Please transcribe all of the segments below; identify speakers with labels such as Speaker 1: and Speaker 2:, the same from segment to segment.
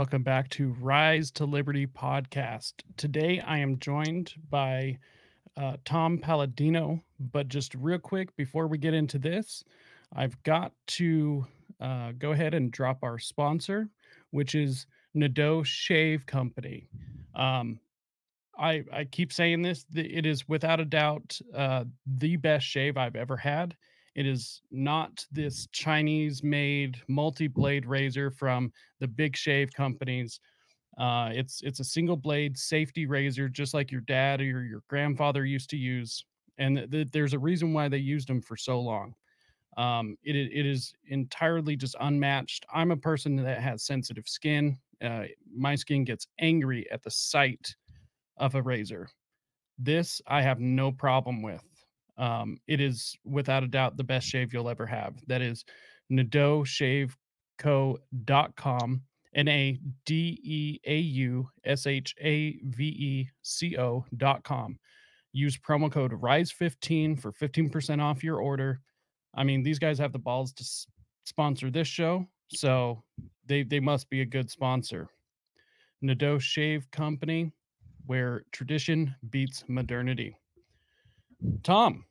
Speaker 1: welcome, back to Rise to Liberty podcast. Today I am joined by uh, Tom Paladino. But just real quick before we get into this, I've got to uh, go ahead and drop our sponsor, which is Nadeau Shave Company. Um, I I keep saying this. It is without a doubt uh, the best shave I've ever had. It is not this Chinese made multi blade razor from the big shave companies. Uh, it's it's a single blade safety razor, just like your dad or your, grandfather used to use, and th- th- there's a reason why they used them for so long. Um, it it is entirely just unmatched. I'm a person that has sensitive skin. Uh, my skin gets angry at the sight of a razor. This I have no problem with. Um, it is without a doubt the best shave you'll ever have. That is nadeaushaveco.com. N A D E A U S H A V E C O dot com. Use promo code RISE15 for 15% off your order. I mean, these guys have the balls to s- sponsor this show, so they, they must be a good sponsor. Nadeau Shave Company, where tradition beats modernity. Tom,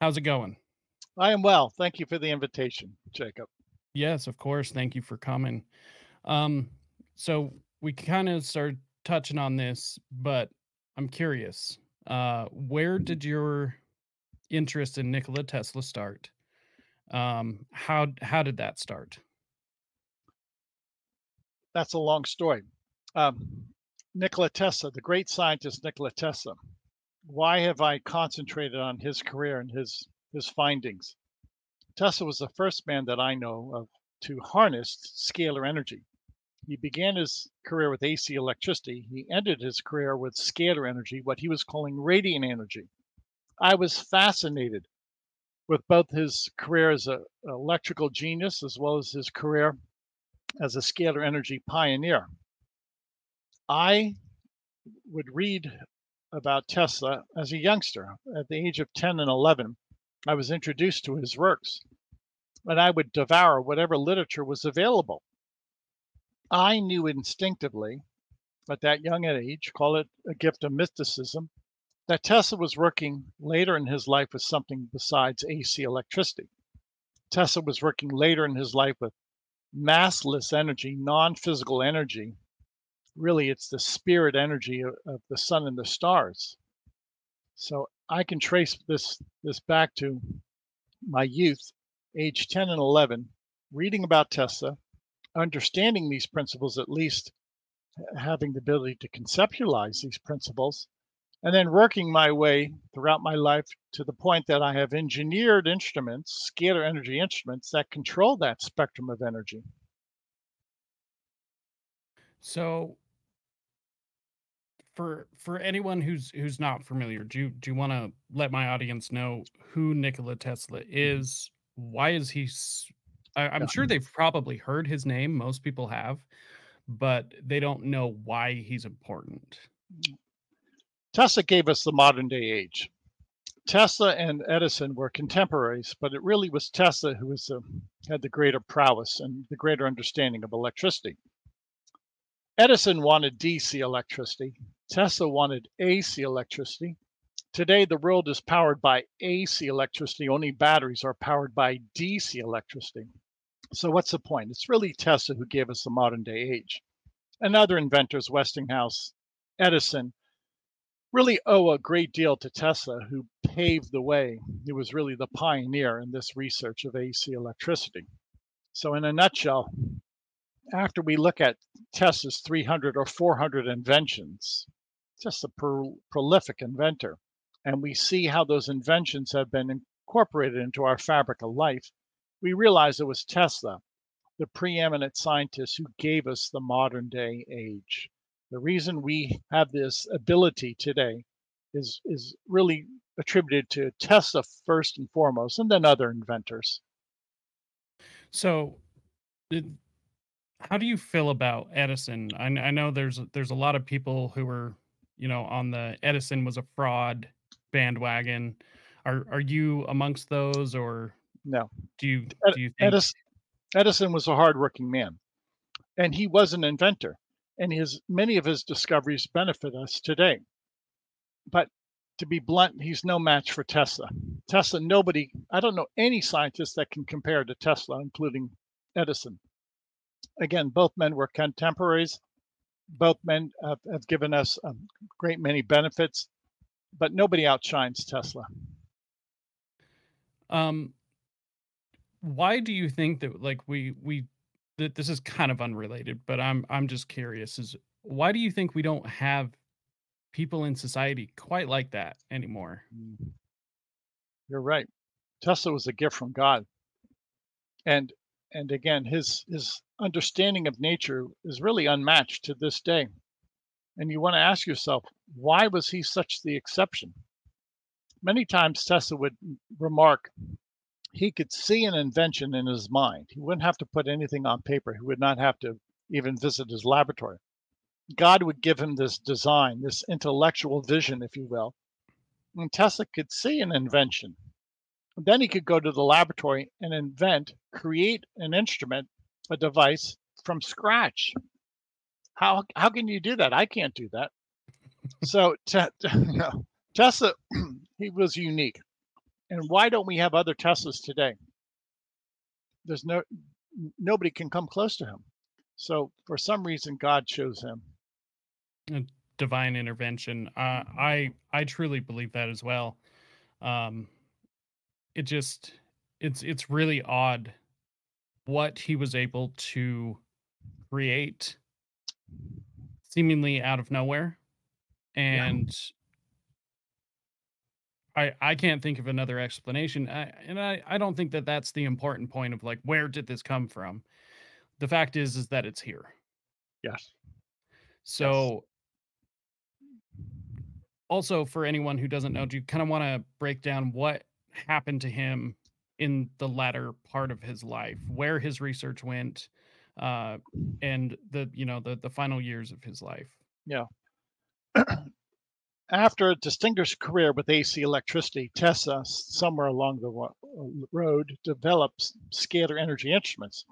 Speaker 1: how's it going?
Speaker 2: I am well. Thank you for the invitation, Jacob.
Speaker 1: Yes, of course. Thank you for coming. Um, so we kind of started touching on this, but I'm curious. Uh, where did your interest in Nikola Tesla start? Um, how how did that start?
Speaker 2: That's a long story. Um, Nikola Tesla, the great scientist Nikola Tesla. Why have I concentrated on his career and his his findings? Tesla was the first man that I know of to harness scalar energy. He began his career with AC electricity. He ended his career with scalar energy, what he was calling radiant energy. I was fascinated with both his career as an electrical genius as well as his career as a scalar energy pioneer. I would read about Tesla as a youngster. At the age of 10 and 11, I was introduced to his works, and I would devour whatever literature was available. I knew instinctively at that young age, call it a gift of mysticism, that Tesla was working later in his life with something besides AC electricity. Tesla was working later in his life with massless energy, non physical energy. Really, it's the spirit energy of, of, the sun and the stars. So I can trace this, this back to my youth, age 10 and 11, reading about Tesla, understanding these principles, at least having the ability to conceptualize these principles, and then working my way throughout my life to the point that I have engineered instruments, scalar energy instruments that control that spectrum of energy.
Speaker 1: So for for anyone who's who's not familiar, do you do you want to let my audience know who Nikola Tesla is? Why is he I, am sure they've probably heard his name. Most people have, but they don't know why he's important.
Speaker 2: Tesla gave us the modern day age. Tesla and Edison were contemporaries, but it really was Tesla who was uh, had the greater prowess and the greater understanding of electricity. Edison wanted DC electricity. Tesla wanted AC electricity. Today, the world is powered by AC electricity. Only batteries are powered by DC electricity. So, what's the point? It's really Tesla who gave us the modern day age. And other inventors, Westinghouse, Edison, really owe a great deal to Tesla, who paved the way. He was really the pioneer in this research of AC electricity. So, in a nutshell, after we look at Tesla's 300 or 400 inventions, just a pro- prolific inventor, and we see how those inventions have been incorporated into our fabric of life, we realize it was Tesla, the preeminent scientist who gave us the modern day age. The reason we have this ability today is, is really attributed to Tesla first and foremost, and then other inventors.
Speaker 1: So, how do you feel about Edison? I, I know there's there's a lot of people who are you know on the Edison was a fraud bandwagon. Are are you amongst those, or
Speaker 2: no?
Speaker 1: Do you do you think
Speaker 2: Edison, Edison was a hardworking man. and he was an inventor, and his many of his discoveries benefit us today. But to be blunt, he's no match for Tesla. Tesla, nobody, I don't know any scientist that can compare to Tesla, including Edison. Again, both men were contemporaries. Both men have, have given us a great many benefits, but nobody outshines Tesla.
Speaker 1: Um, why do you think that like we we that this is kind of unrelated, but I'm I'm just curious is why do you think we don't have people in society quite like that anymore?
Speaker 2: Mm, You're right. Tesla was a gift from God. And and again, his his understanding of nature is really unmatched to this day. And you want to ask yourself, why was he such the exception? Many times Tesla would remark he could see an invention in his mind. He wouldn't have to put anything on paper. He would not have to even visit his laboratory. God would give him this design, this intellectual vision, if you will. And Tesla could see an invention. Then he could go to the laboratory and invent, create an instrument, a device from scratch. How how can you do that? I can't do that. So te- Tesla, he was unique. And why don't we have other Teslas today? There's no nobody can come close to him. So for some reason, God chose him.
Speaker 1: Divine intervention. Uh, I I truly believe that as well. Um, it just it's it's really odd what he was able to create seemingly out of nowhere
Speaker 2: Yeah.
Speaker 1: and I I can't think of another explanation. I, and I I don't think that that's the important point of like where did this come from? The fact is is that it's here.
Speaker 2: Yes. Yes.
Speaker 1: So also for anyone who doesn't know, do you kind of want to break down what happened to him in the latter part of his life, where his research went, uh, and the you know the the final years of his life?
Speaker 2: Yeah. After a distinguished career with AC electricity, Tesla, somewhere along the uh, road, develops scalar energy instruments.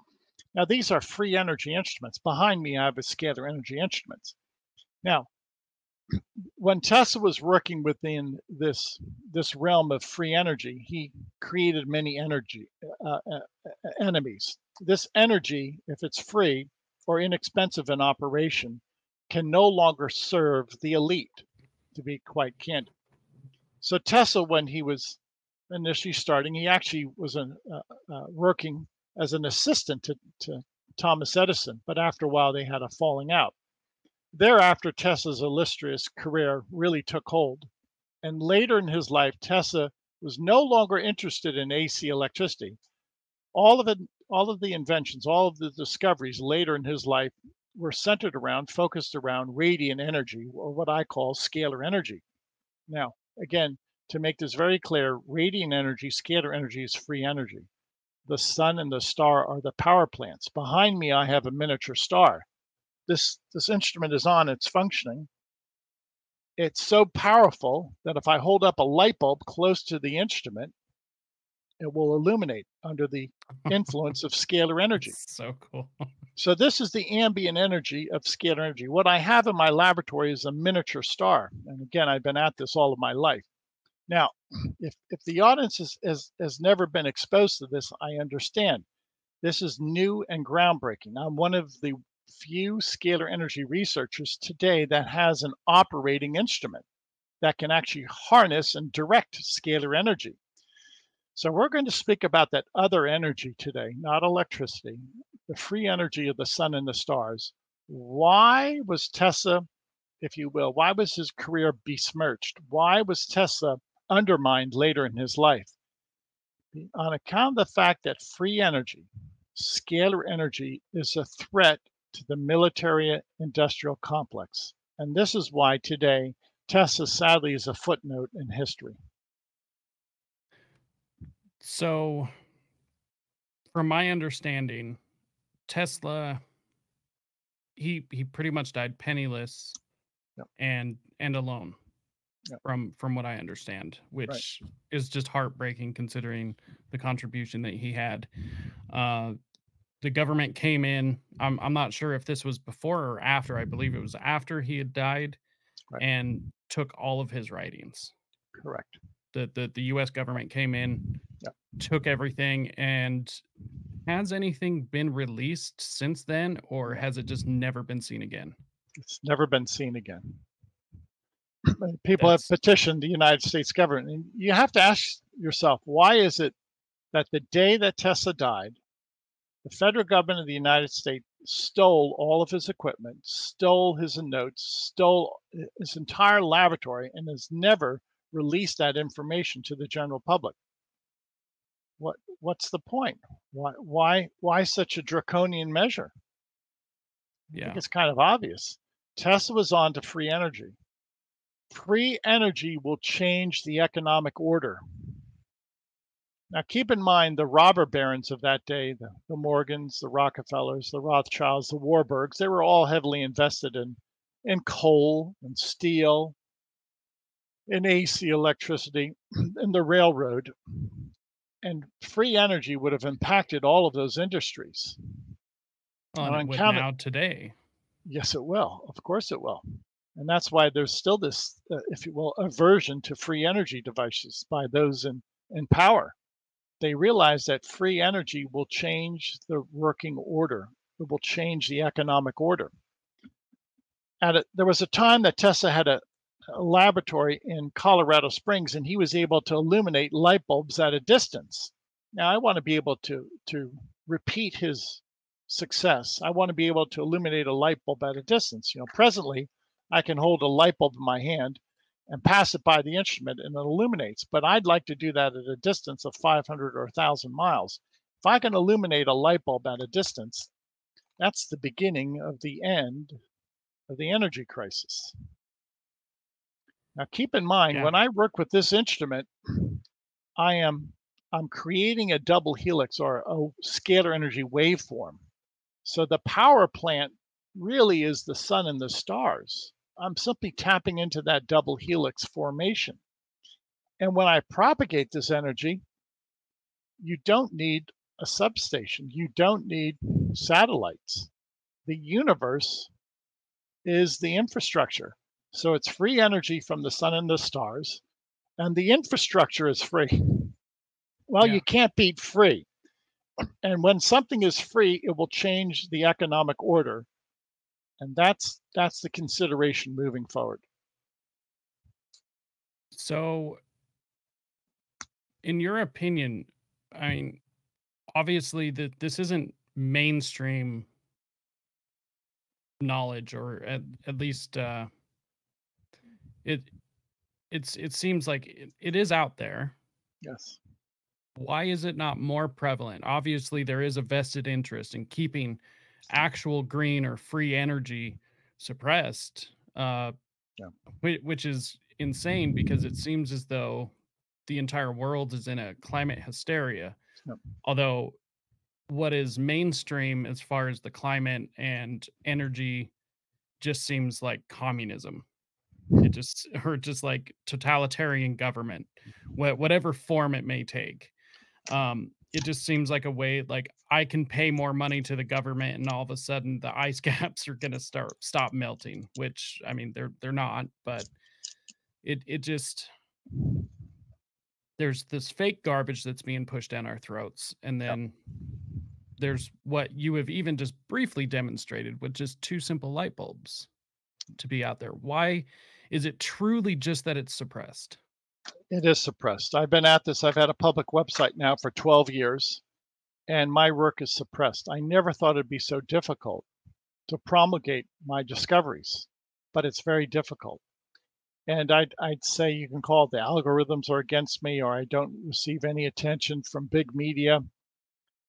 Speaker 2: Now, these are free energy instruments. Behind me, I have a scalar energy instruments. Now, when Tesla was working within this this realm of free energy, he created many energy uh, uh, uh, enemies. This energy, if it's free or inexpensive in operation, can no longer serve the elite. To be quite candid, so Tesla, when he was initially starting, he actually was an, uh, uh, working as an assistant to, to Thomas Edison, but after a while they had a falling out. Thereafter, Tesla's illustrious career really took hold. And later in his life, Tesla was no longer interested in AC electricity. All of it, all of the inventions, all of the discoveries later in his life were centered around, focused around radiant energy, or what I call scalar energy. Now, again, to make this very clear, radiant energy, scalar energy is free energy. The sun and the star are the power plants. Behind me, I have a miniature star. This, this instrument is on, it's functioning. It's so powerful that if I hold up a light bulb close to the instrument, it will illuminate under the influence of scalar energy.
Speaker 1: That's so cool.
Speaker 2: So this is the ambient energy of scalar energy. What I have in my laboratory is a miniature star. And again, I've been at this all of my life. Now, if, if the audience is, is, has never been exposed to this, I understand. This is new and groundbreaking. I'm one of the few scalar energy researchers today that has an operating instrument that can actually harness and direct scalar energy. So we're going to speak about that other energy today, not electricity, the free energy of the sun and the stars. Why was Tesla, if you will, why was his career besmirched? Why was Tesla undermined later in his life? On account of the fact that free energy, scalar energy, is a threat to the military industrial complex. And this is why today Tesla sadly is a footnote in history.
Speaker 1: So, from my understanding, Tesla he he pretty much died penniless
Speaker 2: Yep.
Speaker 1: and and alone
Speaker 2: Yep.
Speaker 1: from from what I understand,
Speaker 2: Right.
Speaker 1: which is just heartbreaking considering the contribution that he had. Uh, the government came in. I'm I'm not sure if this was before or after. I believe it was after he had died
Speaker 2: Right.
Speaker 1: and took all of his writings.
Speaker 2: Correct.
Speaker 1: The the the US government came in,
Speaker 2: Yep.
Speaker 1: took everything and has anything been released since then or has it just never been seen again?
Speaker 2: It's never been seen again. People have petitioned the United States government, and you have to ask yourself, why is it that the day that Tesla died, the federal government of the United States stole all of his equipment, stole his notes, stole uh, his entire laboratory, and has never released that information to the general public? What what's the point? Why why why such a draconian measure? I think it's kind of obvious. Tesla was on to free energy. Free energy will change the economic order. Now, keep in mind the robber barons of that day, the, the Morgans, the Rockefellers, the Rothschilds, the Warburgs, they were all heavily invested in, in coal and steel, in AC electricity, in the railroad. And free energy would have impacted all of those industries.
Speaker 1: Well,
Speaker 2: And
Speaker 1: it now today.
Speaker 2: yes, it will. Of course, it will. And that's why there's still this, uh, if you will, aversion to free energy devices by those in, in power. They realize that free energy will change the working order, it will change the economic order. At a, there was a time that Tesla had a, a laboratory in Colorado Springs and he was able to illuminate light bulbs at a distance. Now, I want to be able to, to repeat his success. I want to be able to illuminate a light bulb at a distance. You know, presently, I can hold a light bulb in my hand and pass it by the instrument and it illuminates. But I'd like to do that at a distance of 500 or 1,000 miles. If I can illuminate a light bulb at a distance, that's the beginning of the end of the energy crisis. Now, keep in mind
Speaker 1: Yeah.
Speaker 2: when I work with this instrument, I am I'm creating a double helix or a scalar energy waveform. So the power plant really is the sun and the stars. I'm simply tapping into that double helix formation. And when I propagate this energy, you don't need a substation, you don't need satellites. The universe is the infrastructure. So it's free energy from the sun and the stars, and the infrastructure is free. Well,
Speaker 1: Yeah.
Speaker 2: you can't beat free. And when something is free, it will change the economic order. And that's that's the consideration moving forward.
Speaker 1: So in your opinion, I mean, obviously that this isn't mainstream knowledge or at, at least uh it it's it seems like it, it is out there
Speaker 2: Yes.
Speaker 1: why is it not more prevalent obviously there is a vested interest in keeping actual green or free energy suppressed uh
Speaker 2: Yeah.
Speaker 1: whi- which is insane because it seems as though the entire world is in a climate hysteria
Speaker 2: Yep.
Speaker 1: although what is mainstream as far as the climate and energy just seems like communism it just or just like totalitarian government whatever form it may take um it just seems like a way like i can pay more money to the government and all of a sudden the ice caps are going to start stop melting which i mean they're they're not but it it just there's this fake garbage that's being pushed down our throats and
Speaker 2: Yep.
Speaker 1: then there's what you have even just briefly demonstrated with just two simple light bulbs to be out there why is it truly just that it's suppressed
Speaker 2: It is suppressed. I've been at this. I've had a public website now for 12 years, and my work is suppressed. I never thought it'd be so difficult to promulgate my discoveries, but it's very difficult. And I'd, I'd say you can call it the algorithms are against me, or I don't receive any attention from big media,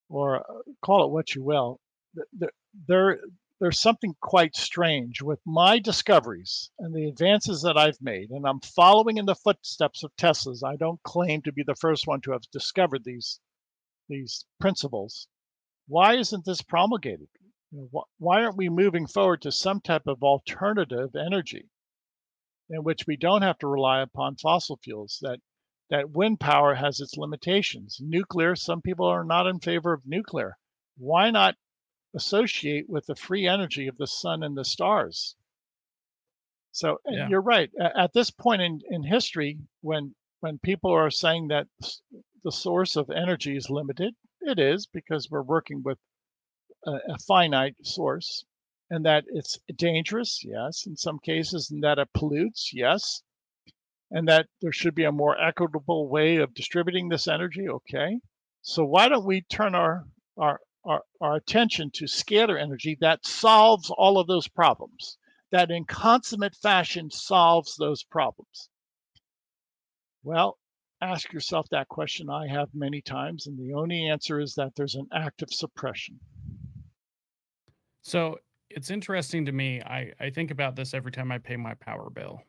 Speaker 2: or uh, call it what you will. Th- th- There, there's something quite strange with my discoveries and the advances that I've made, and I'm following in the footsteps of Tesla's. I don't claim to be the first one to have discovered these these principles. Why isn't this promulgated? Why aren't we moving forward to some type of alternative energy in which we don't have to rely upon fossil fuels? That that wind power has its limitations. Nuclear, some people are not in favor of nuclear. Why not associate with the free energy of the sun and the stars. So
Speaker 1: Yeah.
Speaker 2: you're right. At this point in, in history, when when people are saying that the source of energy is limited, it is because we're working with a, a finite source, and that it's dangerous, yes, in some cases, and that it pollutes, yes, and that there should be a more equitable way of distributing this energy, okay. So why don't we turn our our our, our attention to scalar energy that solves all of those problems, that in consummate fashion solves those problems? Well, ask yourself that question. I have many times, and the only answer is that there's an act of suppression.
Speaker 1: So it's interesting to me. I, I think about this every time I pay my power bill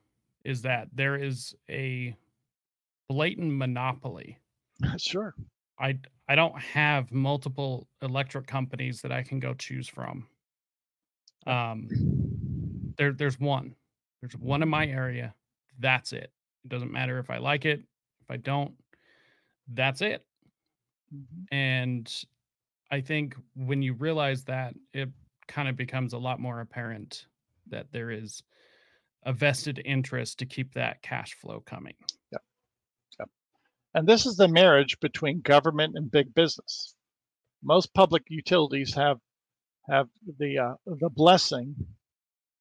Speaker 1: is that there is a blatant monopoly.
Speaker 2: sure.
Speaker 1: I I don't have multiple electric companies that I can go choose from. Um there there's one. There's one in my area. That's it. It doesn't matter if I like it, if I don't. That's it.
Speaker 2: Mhm.
Speaker 1: And I think when you realize that, it kind of becomes a lot more apparent that there is a vested interest to keep that cash flow coming.
Speaker 2: And this is the marriage between government and big business. Most public utilities have have the uh, the blessing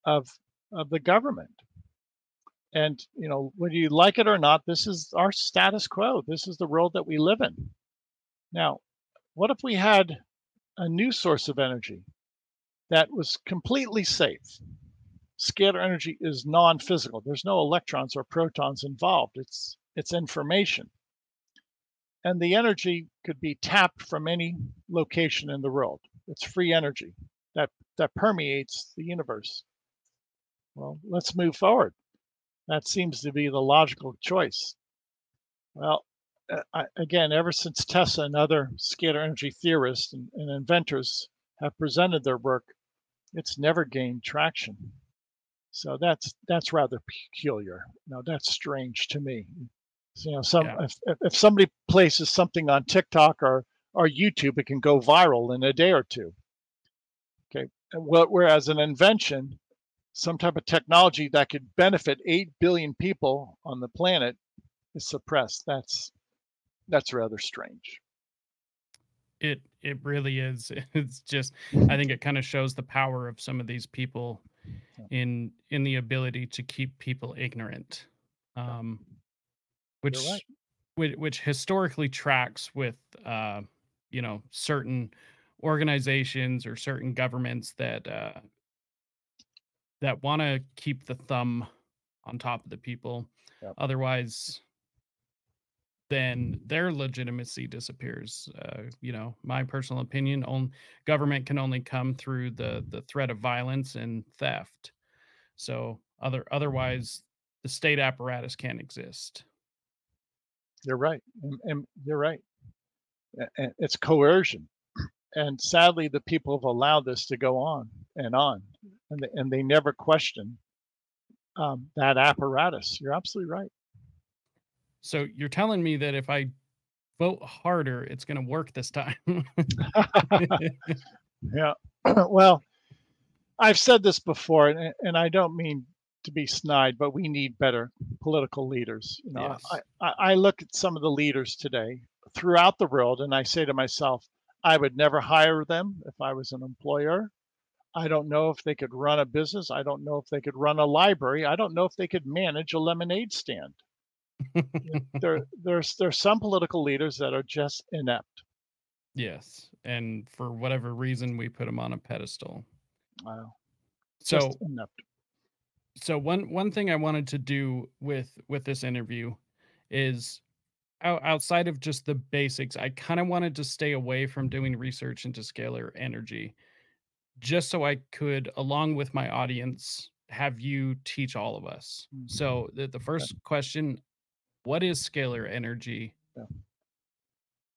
Speaker 2: of of the government. And you know, whether you like it or not, this is our status quo. This is the world that we live in. Now, what if we had a new source of energy that was completely safe? Scalar energy is non-physical. There's no electrons or protons involved. It's it's information. And the energy could be tapped from any location in the world. It's free energy that that permeates the universe. Well, let's move forward. That seems to be the logical choice. Well, uh, I, again, ever since Tesla and other scalar energy theorists and, and inventors have presented their work, it's never gained traction. So that's that's rather peculiar. Now that's strange to me. You know, some
Speaker 1: Yeah.
Speaker 2: if, if somebody places something on TikTok or or YouTube, it can go viral in a day or two. Okay, whereas an invention, some type of technology that could benefit eight billion people on the planet, is suppressed. That's that's rather strange.
Speaker 1: It it really is. It's just I think it kind of shows the power of some of these people in in the ability to keep people ignorant. Um which
Speaker 2: right.
Speaker 1: which, which historically tracks with uh you know certain organizations or certain governments that uh that want to keep the thumb on top of the people.
Speaker 2: Yep.
Speaker 1: Otherwise then their legitimacy disappears. Uh, you know, my personal opinion: on government can only come through the the threat of violence and theft. So, other otherwise, the state apparatus can't exist.
Speaker 2: You're right. And, and you're right. A- a- It's coercion. And sadly, the people have allowed this to go on and on, and they, and they never question um, that apparatus. You're absolutely right.
Speaker 1: So, you're telling me that if I vote harder, it's going to work this time.
Speaker 2: yeah. well, I've said this before, and, and I don't mean to be snide, but we need better political leaders. You know,
Speaker 1: yes.
Speaker 2: I, I, look at some of the leaders today throughout the world, and I say to myself, I would never hire them if I was an employer. I don't know if they could run a business. I don't know if they could run a library. I don't know if they could manage a lemonade stand. There, there's there's some political leaders that are just inept.
Speaker 1: yes. And for whatever reason, we put them on a pedestal.
Speaker 2: Wow,
Speaker 1: So,
Speaker 2: inept.
Speaker 1: So one one thing I wanted to do with with this interview is out, outside of just the basics, I kind of wanted to stay away from doing research into scalar energy, just so I could, along with my audience, have you teach all of us.
Speaker 2: Mhm.
Speaker 1: So the, the first question: What is scalar energy?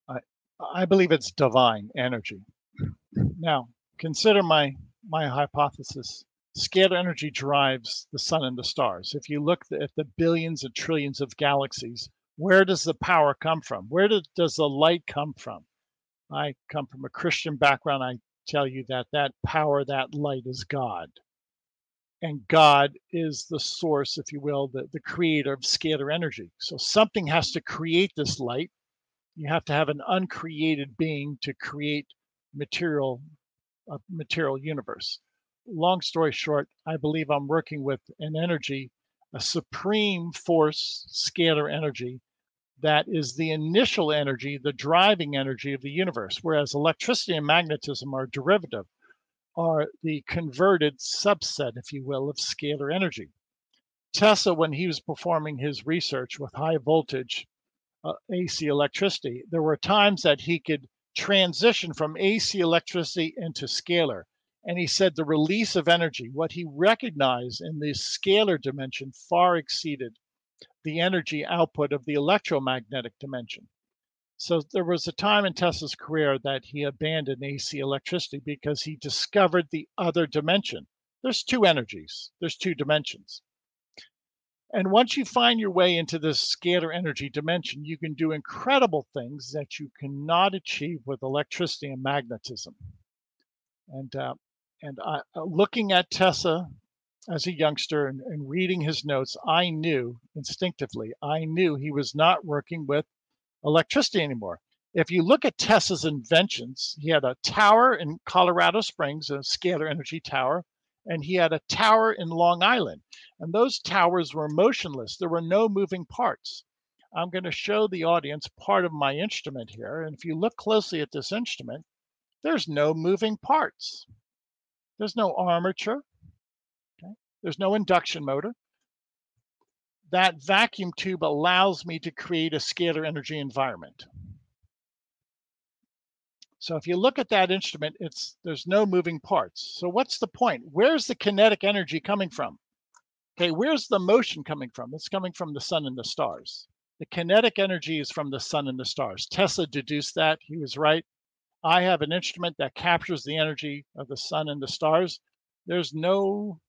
Speaker 2: I I believe it's divine energy. Now, consider my my hypothesis. Scalar energy drives the sun and the stars. If you look at the billions and trillions of galaxies, where does the power come from? Where do, does the light come from? I come from a Christian background. I tell you that that power, that light is God. And God is the source, if you will, the, the creator of scalar energy. So something has to create this light. You have to have an uncreated being to create material, a material universe. Long story short, I believe I'm working with an energy, a supreme force, scalar energy, that is the initial energy, the driving energy of the universe, whereas electricity and magnetism are derivative, are the converted subset, if you will, of scalar energy. Tesla, when he was performing his research with high voltage uh, AC electricity, there were times that he could transition from AC electricity into scalar. And he said the release of energy, what he recognized in the scalar dimension, far exceeded the energy output of the electromagnetic dimension. So there was a time in Tesla's career that he abandoned AC electricity because he discovered the other dimension. There's two energies, there's two dimensions. And once you find your way into this scalar energy dimension, you can do incredible things that you cannot achieve with electricity and magnetism. And uh, and uh, looking at Tesla as a youngster and, and reading his notes, I knew instinctively, I knew he was not working with electricity anymore. If you look at Tesla's inventions, he had a tower in Colorado Springs, a scalar energy tower, and he had a tower in Long Island. And those towers were motionless, there were no moving parts. I'm going to show the audience part of my instrument here. And if you look closely at this instrument, there's no moving parts. There's no armature. There's no induction motor. That vacuum tube allows me to create a scalar energy environment. So if you look at that instrument, it's there's no moving parts. So what's the point? Where's the kinetic energy coming from? Okay, where's the motion coming from? It's coming from the sun and the stars. The kinetic energy is from the sun and the stars. Tesla deduced that. He was right. I have an instrument that captures the energy of the sun and the stars. There's no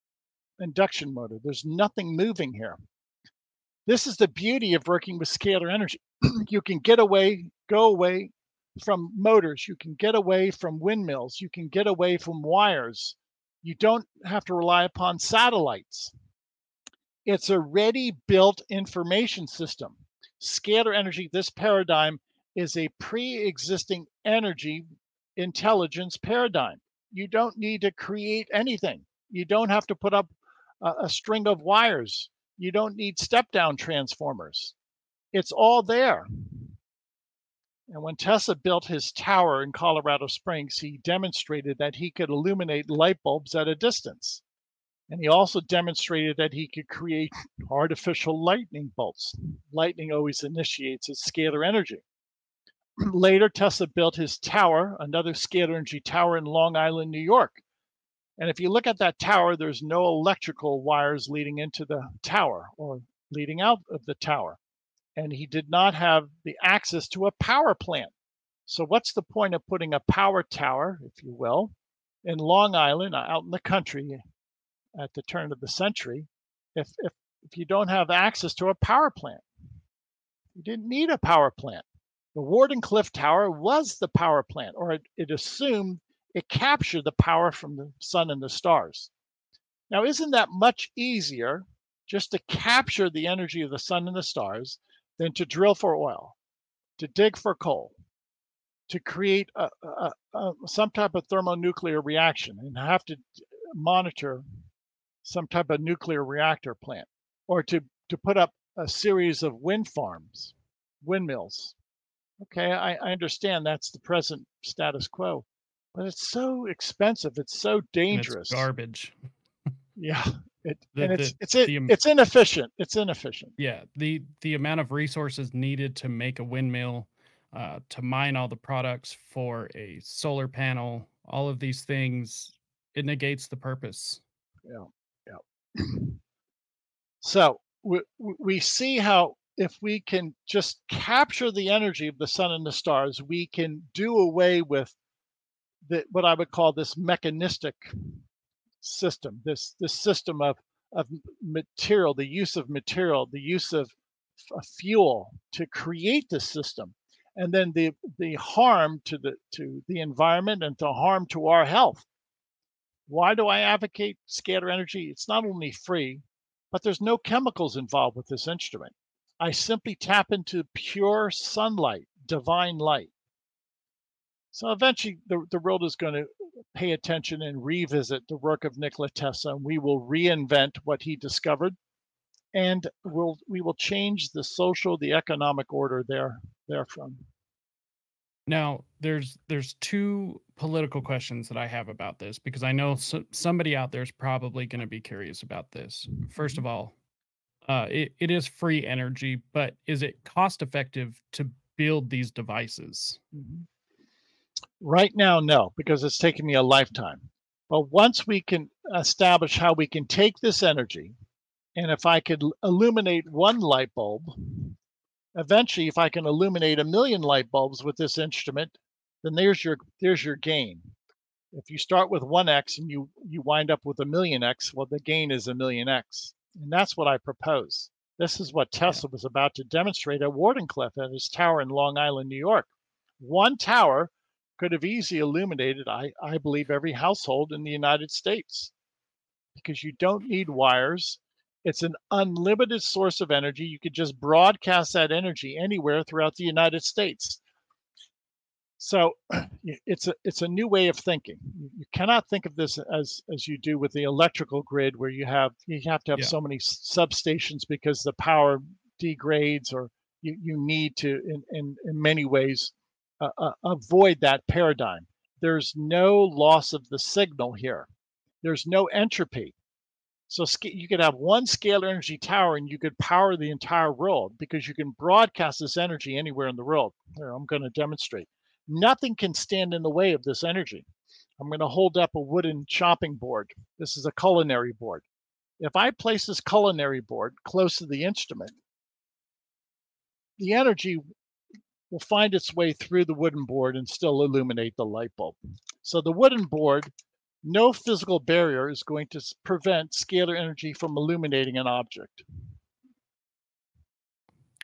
Speaker 2: induction motor. There's nothing moving here. This is the beauty of working with scalar energy. you can get away, go away from motors. You can get away from windmills. You can get away from wires. You don't have to rely upon satellites. It's a ready built information system. Scalar energy, this paradigm, is a pre existing energy intelligence paradigm. You don't need to create anything. You don't have to put up a, a string of wires. You don't need step down transformers. It's all there. And when Tesla built his tower in Colorado Springs, he demonstrated that he could illuminate light bulbs at a distance. And he also demonstrated that he could create artificial lightning bolts. Lightning always initiates its scalar energy. Later, Tesla built his tower, another scalar energy tower in Long Island, New York. And if you look at that tower, there's no electrical wires leading into the tower or leading out of the tower. And he did not have the access to a power plant. So, what's the point of putting a power tower, if you will, in Long Island, uh, out in the country at the turn of the century, if, if, if you don't have access to a power plant? You didn't need a power plant. The Wardenclyffe Tower was the power plant, or it, it assumed it captured the power from the sun and the stars. Now, isn't that much easier just to capture the energy of the sun and the stars than to drill for oil, to dig for coal, to create a, a, a, some type of thermonuclear reaction and have to monitor some type of nuclear reactor plant, or to, to put up a series of wind farms, windmills? Okay, I, I understand that's the present status quo. But it's so expensive. It's so
Speaker 1: And it's
Speaker 2: dangerous.
Speaker 1: garbage.
Speaker 2: Yeah. It,
Speaker 1: The
Speaker 2: and it's
Speaker 1: the
Speaker 2: it's it,
Speaker 1: the
Speaker 2: it's inefficient. It's inefficient.
Speaker 1: yeah, the the amount of resources needed to make a windmill, uh, to mine all the products for a solar panel, all of these things, it negates the purpose.
Speaker 2: Yeah. Yeah. So we we see how if we can just capture the energy of the sun and the stars, we can do away with the what I would call this mechanistic system, this this system of of material, the use of material, the use of fuel to create this system. and then the the harm to the to the environment and to harm to our health. Why do I advocate scalar energy? It's not only free, but there's no chemicals involved with this instrument. I simply tap into pure sunlight, divine light. So eventually the, the world is going to pay attention and revisit the work of Nikola Tesla, and we will reinvent what he discovered, and we'll we will change the social, the economic order there therefrom.
Speaker 1: Now, there's there's two political questions that I have about this because I know so, somebody out there is probably going to be curious about this. First of all, uh, it, it is free energy, but is it cost effective to build these devices?
Speaker 2: Mhm. Right now, no, because it's taken me a lifetime. But once we can establish how we can take this energy, and if I could illuminate one light bulb, eventually, if I can illuminate a million light bulbs with this instrument, then there's your there's your gain. If you start with one X and you you wind up with a million X, well, the gain is a million X, and that's what I propose. This is what Tesla was about to demonstrate at Wardenclyffe at his tower in Long Island, New York. One tower could have easily illuminated, I, I believe, every household in the United States because you don't need wires. It's an unlimited source of energy. You could just broadcast that energy anywhere throughout the United States. So it's a it's a new way of thinking. You cannot think of this as as you do with the electrical grid, where you have you have to have
Speaker 1: Yeah.
Speaker 2: so many substations because the power degrades, or you you need to in in, in many ways uh, uh, avoid that paradigm. There's no loss of the signal here. There's no entropy. So you could have one scalar energy tower and you could power the entire world because you can broadcast this energy anywhere in the world. Here, I'm going to demonstrate. Nothing can stand in the way of this energy. I'm going to hold up a wooden chopping board. This is a culinary board. If I place this culinary board close to the instrument, the energy will find its way through the wooden board and still illuminate the light bulb. So the wooden board, no physical barrier is going to prevent scalar energy from illuminating an object.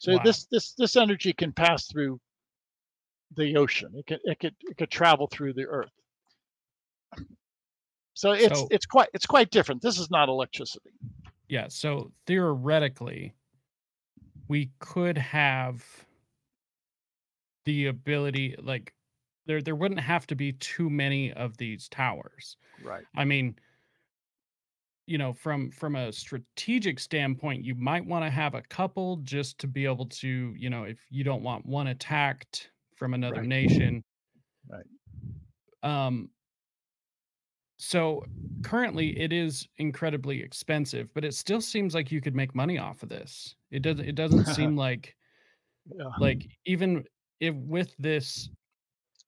Speaker 2: So
Speaker 1: Wow.
Speaker 2: this this this energy can pass through the ocean. It could it could it could travel through the earth. So it's
Speaker 1: So
Speaker 2: it's quite it's quite different. This is not electricity.
Speaker 1: yeah, so theoretically, we could have the ability like there there wouldn't have to be too many of these towers.
Speaker 2: Right.
Speaker 1: I mean, you know, from from a strategic standpoint, you might want to have a couple just to be able to, you know, if you don't want one attacked from another
Speaker 2: Right.
Speaker 1: nation.
Speaker 2: Right.
Speaker 1: Um so currently it is incredibly expensive, but it still seems like you could make money off of this. It doesn't it doesn't seem like
Speaker 2: yeah.
Speaker 1: like even if with this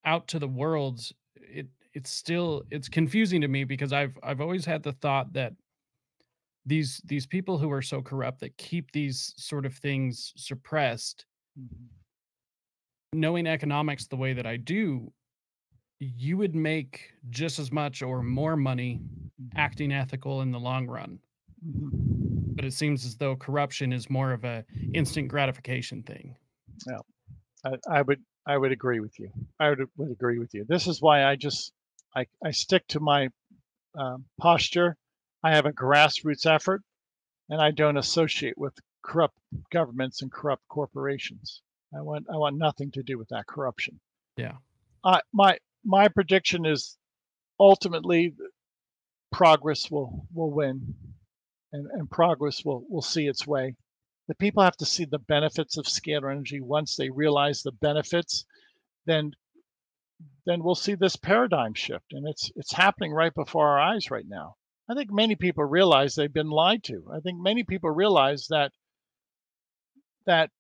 Speaker 1: out to the worlds, it it's still it's confusing to me because I've I've always had the thought that these these people who are so corrupt that keep these sort of things suppressed,
Speaker 2: Mhm.
Speaker 1: Knowing economics the way that I do, you would make just as much or more money acting ethical in the long run.
Speaker 2: Mhm.
Speaker 1: But it seems as though corruption is more of a instant gratification thing.
Speaker 2: Yeah. I, I would I would agree with you. I would would agree with you. This is why I just I I stick to my um, posture. I have a grassroots effort, and I don't associate with corrupt governments and corrupt corporations. I want I want nothing to do with that corruption.
Speaker 1: Yeah.
Speaker 2: I my my prediction is ultimately progress will will win, and and progress will will see its way. The people have to see the benefits of scalar energy. Once they realize the benefits, then then we'll see this paradigm shift, and it's it's happening right before our eyes right now. I think many people realize they've been lied to. I think many people realize that that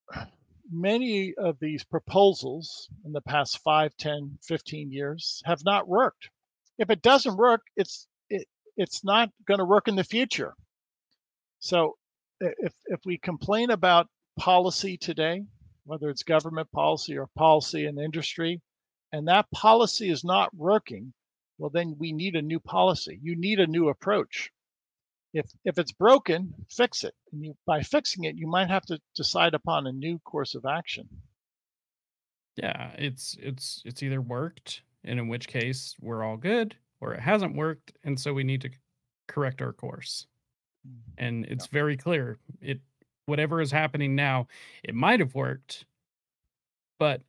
Speaker 2: many of these proposals in the past 5, 10, 15 years have not worked. If it doesn't work, it's it, it's not going to work in the future. So if if we complain about policy today, whether it's government policy or policy in industry, and that policy is not working, well then we need a new policy. You need a new approach. If if it's broken, fix it. And you by fixing it, you might have to decide upon a new course of action.
Speaker 1: Yeah, it's it's it's either worked, and in which case we're all good, or it hasn't worked, and so we need to correct our course.
Speaker 2: Mm,
Speaker 1: And
Speaker 2: yeah.
Speaker 1: it's very clear. It whatever is happening now, it might have worked, but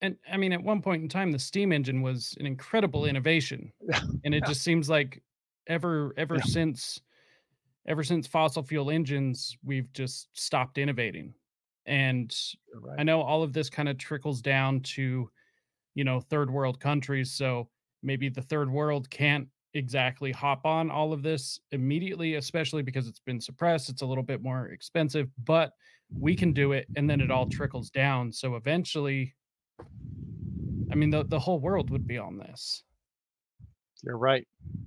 Speaker 1: and I mean, at one point in time, the steam engine was an incredible innovation, and it
Speaker 2: yeah,
Speaker 1: just seems like ever ever
Speaker 2: yeah,
Speaker 1: since ever since fossil fuel engines, we've just stopped innovating. And
Speaker 2: you're
Speaker 1: I know all of this kind of trickles down to, you know, third world countries. So maybe the third world can't exactly hop on all of this immediately, especially because it's been suppressed. It's a little bit more expensive, but we can do it. And then it all trickles down. So eventually, I mean, the, the whole world would be on this.
Speaker 2: You're right.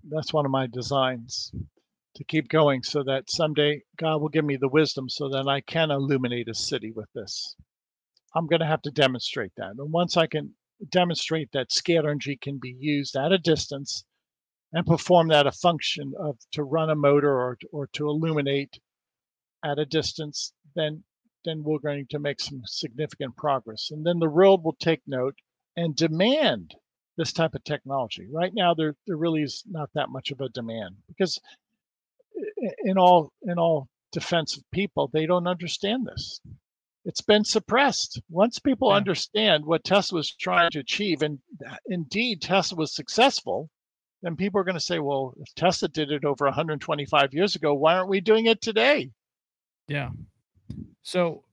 Speaker 2: That's one of my designs to keep going so that someday God will give me the wisdom so that I can illuminate a city with this. I'm going to have to demonstrate that. And once I can demonstrate that scalar energy can be used at a distance and perform that a function of to run a motor or or to illuminate at a distance, then then we're going to make some significant progress. And then the world will take note and demand this type of technology. Right now, there there really is not that much of a demand because in all in all defense of people, they don't understand this. It's been suppressed. Once people
Speaker 1: Yeah.
Speaker 2: understand what Tesla was trying to achieve, and uh, indeed Tesla was successful, then people are going to say, well, if Tesla did it over 125 years ago, why aren't we doing it today?
Speaker 1: Yeah. So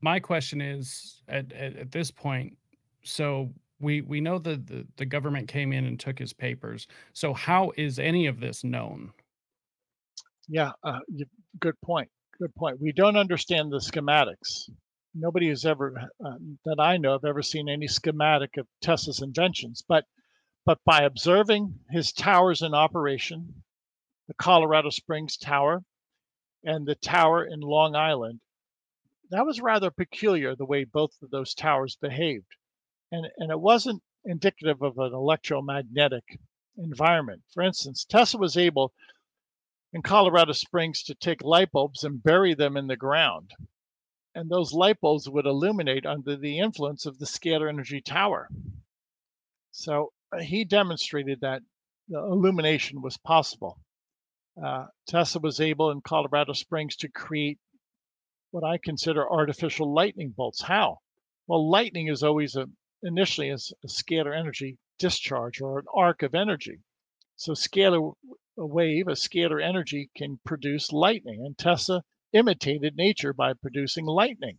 Speaker 1: my question is at, at, at this point, so we we know that the, the government came in and took his papers. So how is any of this known?
Speaker 2: Yeah, uh, good point. Good point. We don't understand the schematics. Nobody has ever, uh, that I know of, ever seen any schematic of Tesla's inventions. But but by observing his towers in operation, the Colorado Springs Tower and the tower in Long Island, that was rather peculiar the way both of those towers behaved. And and it wasn't indicative of an electromagnetic environment. For instance, Tesla was able in Colorado Springs to take light bulbs and bury them in the ground. And those light bulbs would illuminate under the influence of the scalar energy tower. So uh, he demonstrated that the illumination was possible. Uh, Tesla was able in Colorado Springs to create what I consider artificial lightning bolts. How? Well, lightning is always a initially is a scalar energy discharge or an arc of energy. So scalar a wave, a scalar energy can produce lightning, and Tesla imitated nature by producing lightning.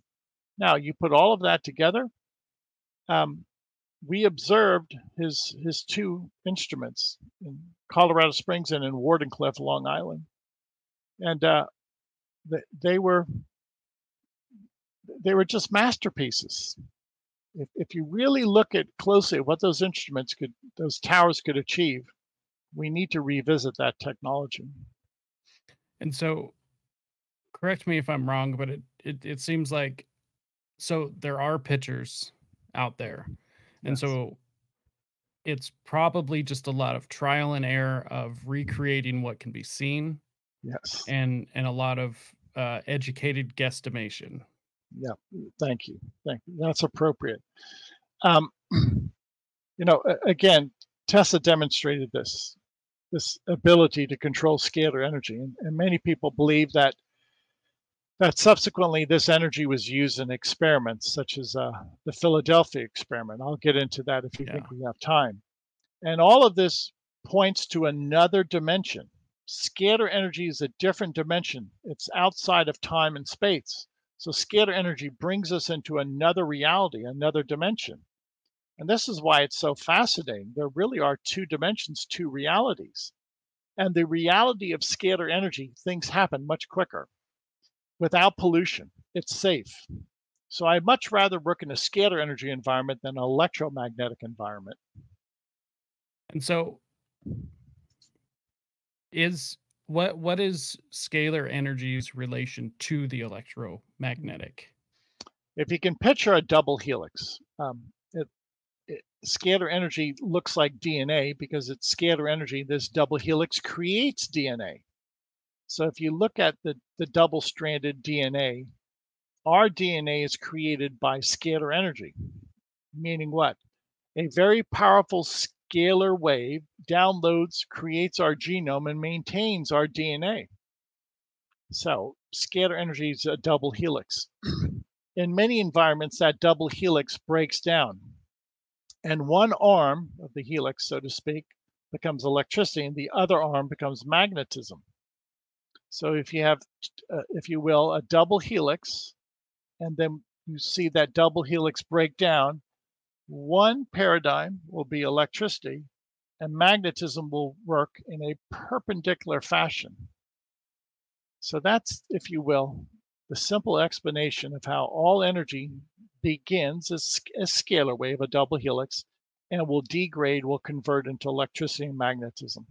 Speaker 2: Now you put all of that together. Um, we observed his his two instruments in Colorado Springs and in Wardenclyffe, Long Island, and uh, they were they were just masterpieces. If, if you really look at closely at what those instruments could, those towers could achieve, we need to revisit that technology.
Speaker 1: And so correct me if I'm wrong, but it it, it seems like so there are pictures out there. And
Speaker 2: Yes,
Speaker 1: so it's probably just a lot of trial and error of recreating what can be seen
Speaker 2: yes,
Speaker 1: and and a lot of uh, educated guesstimation.
Speaker 2: Yeah. Thank you, thank you. That's appropriate. Um, you know, again, Tesla demonstrated this this ability to control scalar energy, and, and many people believe that that subsequently this energy was used in experiments such as uh, the Philadelphia experiment. I'll get into that if you
Speaker 1: Yeah.
Speaker 2: think we have time. And all of this points to another dimension. Scalar energy is a different dimension. It's outside of time and space. So scalar energy brings us into another reality, another dimension. And this is why it's so fascinating. There really are two dimensions, two realities. And the reality of scalar energy, things happen much quicker without pollution. It's safe. So I'd much rather work in a scalar energy environment than an electromagnetic environment.
Speaker 1: And so is what what is scalar energy's relation to the electromagnetic?
Speaker 2: If you can picture a double helix, um, it, it, scalar energy looks like DNA because it's scalar energy. This double helix creates DNA. So if you look at the, the double stranded DNA, our DNA is created by scalar energy. Meaning what? A very powerful scalar wave downloads, creates our genome, and maintains our DNA. So, scalar energy is a double helix. In many environments, that double helix breaks down, and one arm of the helix, so to speak, becomes electricity, and the other arm becomes magnetism. So, if you have, uh, if you will, a double helix, and then you see that double helix break down, one paradigm will be electricity, and magnetism will work in a perpendicular fashion. So that's, if you will, the simple explanation of how all energy begins as a scalar wave, a double helix, and will degrade, will convert into electricity and magnetism.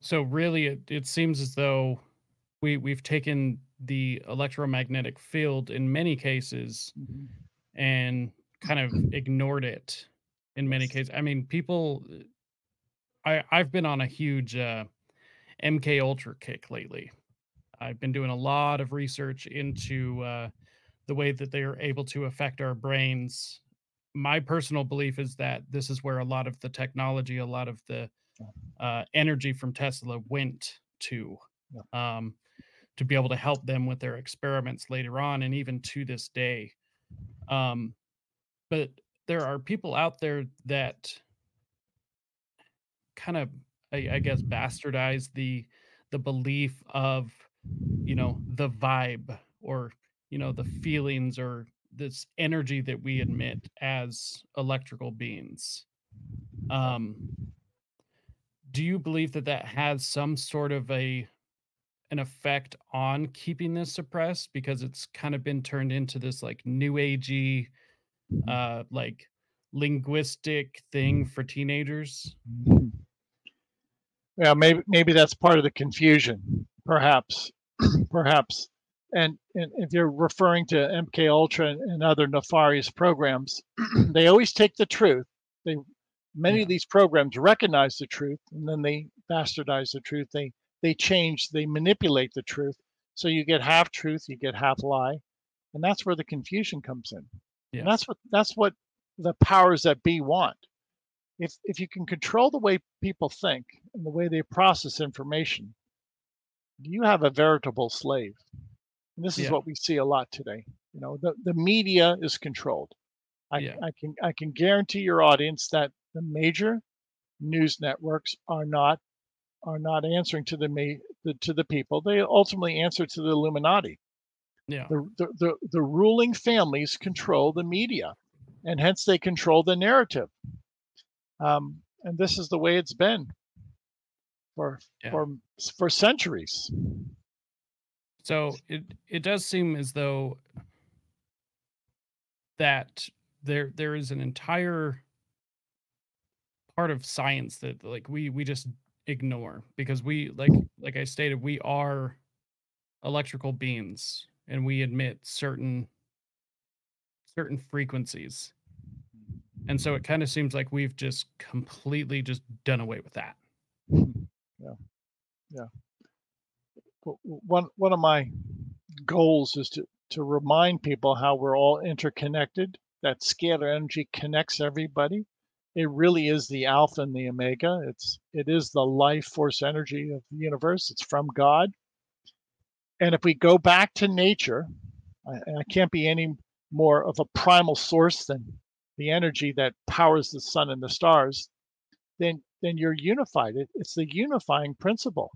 Speaker 1: So really, it, it seems as though we we've taken the electromagnetic field in many cases
Speaker 2: Mhm.
Speaker 1: and kind of ignored it in many cases. I mean, people. I I've been on a huge uh, MK Ultra kick lately. I've been doing a lot of research into uh, the way that they are able to affect our brains. My personal belief is that this is where a lot of the technology, a lot of the uh, energy from Tesla went to, um, to be able to help them with their experiments later on, and even to this day. Um, but there are people out there that kind of, I, I guess, bastardize the the belief of you know the vibe or you know the feelings or this energy that we emit as electrical beings. Um do you believe that that has some sort of a an effect on keeping this suppressed? Because it's kind of been turned into this like new agey uh like linguistic thing for teenagers.
Speaker 2: Yeah, maybe maybe that's part of the confusion, perhaps, perhaps. And, and if you're referring to MK Ultra and, and other nefarious programs, they always take the truth. They many
Speaker 1: yeah
Speaker 2: of these programs recognize the truth and then they bastardize the truth. They they change, they manipulate the truth. So you get half truth, you get half lie, and that's where the confusion comes in. And that's what that's what the powers that be want if if you can control the way people think and the way they process information, you have a veritable slave. And this is
Speaker 1: yeah
Speaker 2: what we see a lot today. You know, the, the media is controlled. I,
Speaker 1: yeah
Speaker 2: I can I can guarantee your audience that the major news networks are not are not answering to the, ma- the to the people. They ultimately answer to the Illuminati.
Speaker 1: Yeah
Speaker 2: The, the the the ruling families control the media, and hence they control the narrative. Um, and this is the way it's been for
Speaker 1: yeah
Speaker 2: for for centuries.
Speaker 1: so it it does seem as though that there there is an entire part of science that like we we just ignore because we like like I stated we are electrical beings and we emit certain certain frequencies. And so it kind of seems like we've just completely just done away with that.
Speaker 2: Yeah, yeah. One one of my goals is to to remind people how we're all interconnected. That scalar energy connects everybody. It really is the alpha and the omega. It's it is the life force energy of the universe. It's from God. And if we go back to nature, I, and I can't be any more of a primal source than the energy that powers the sun and the stars, then then you're unified. It, it's the unifying principle.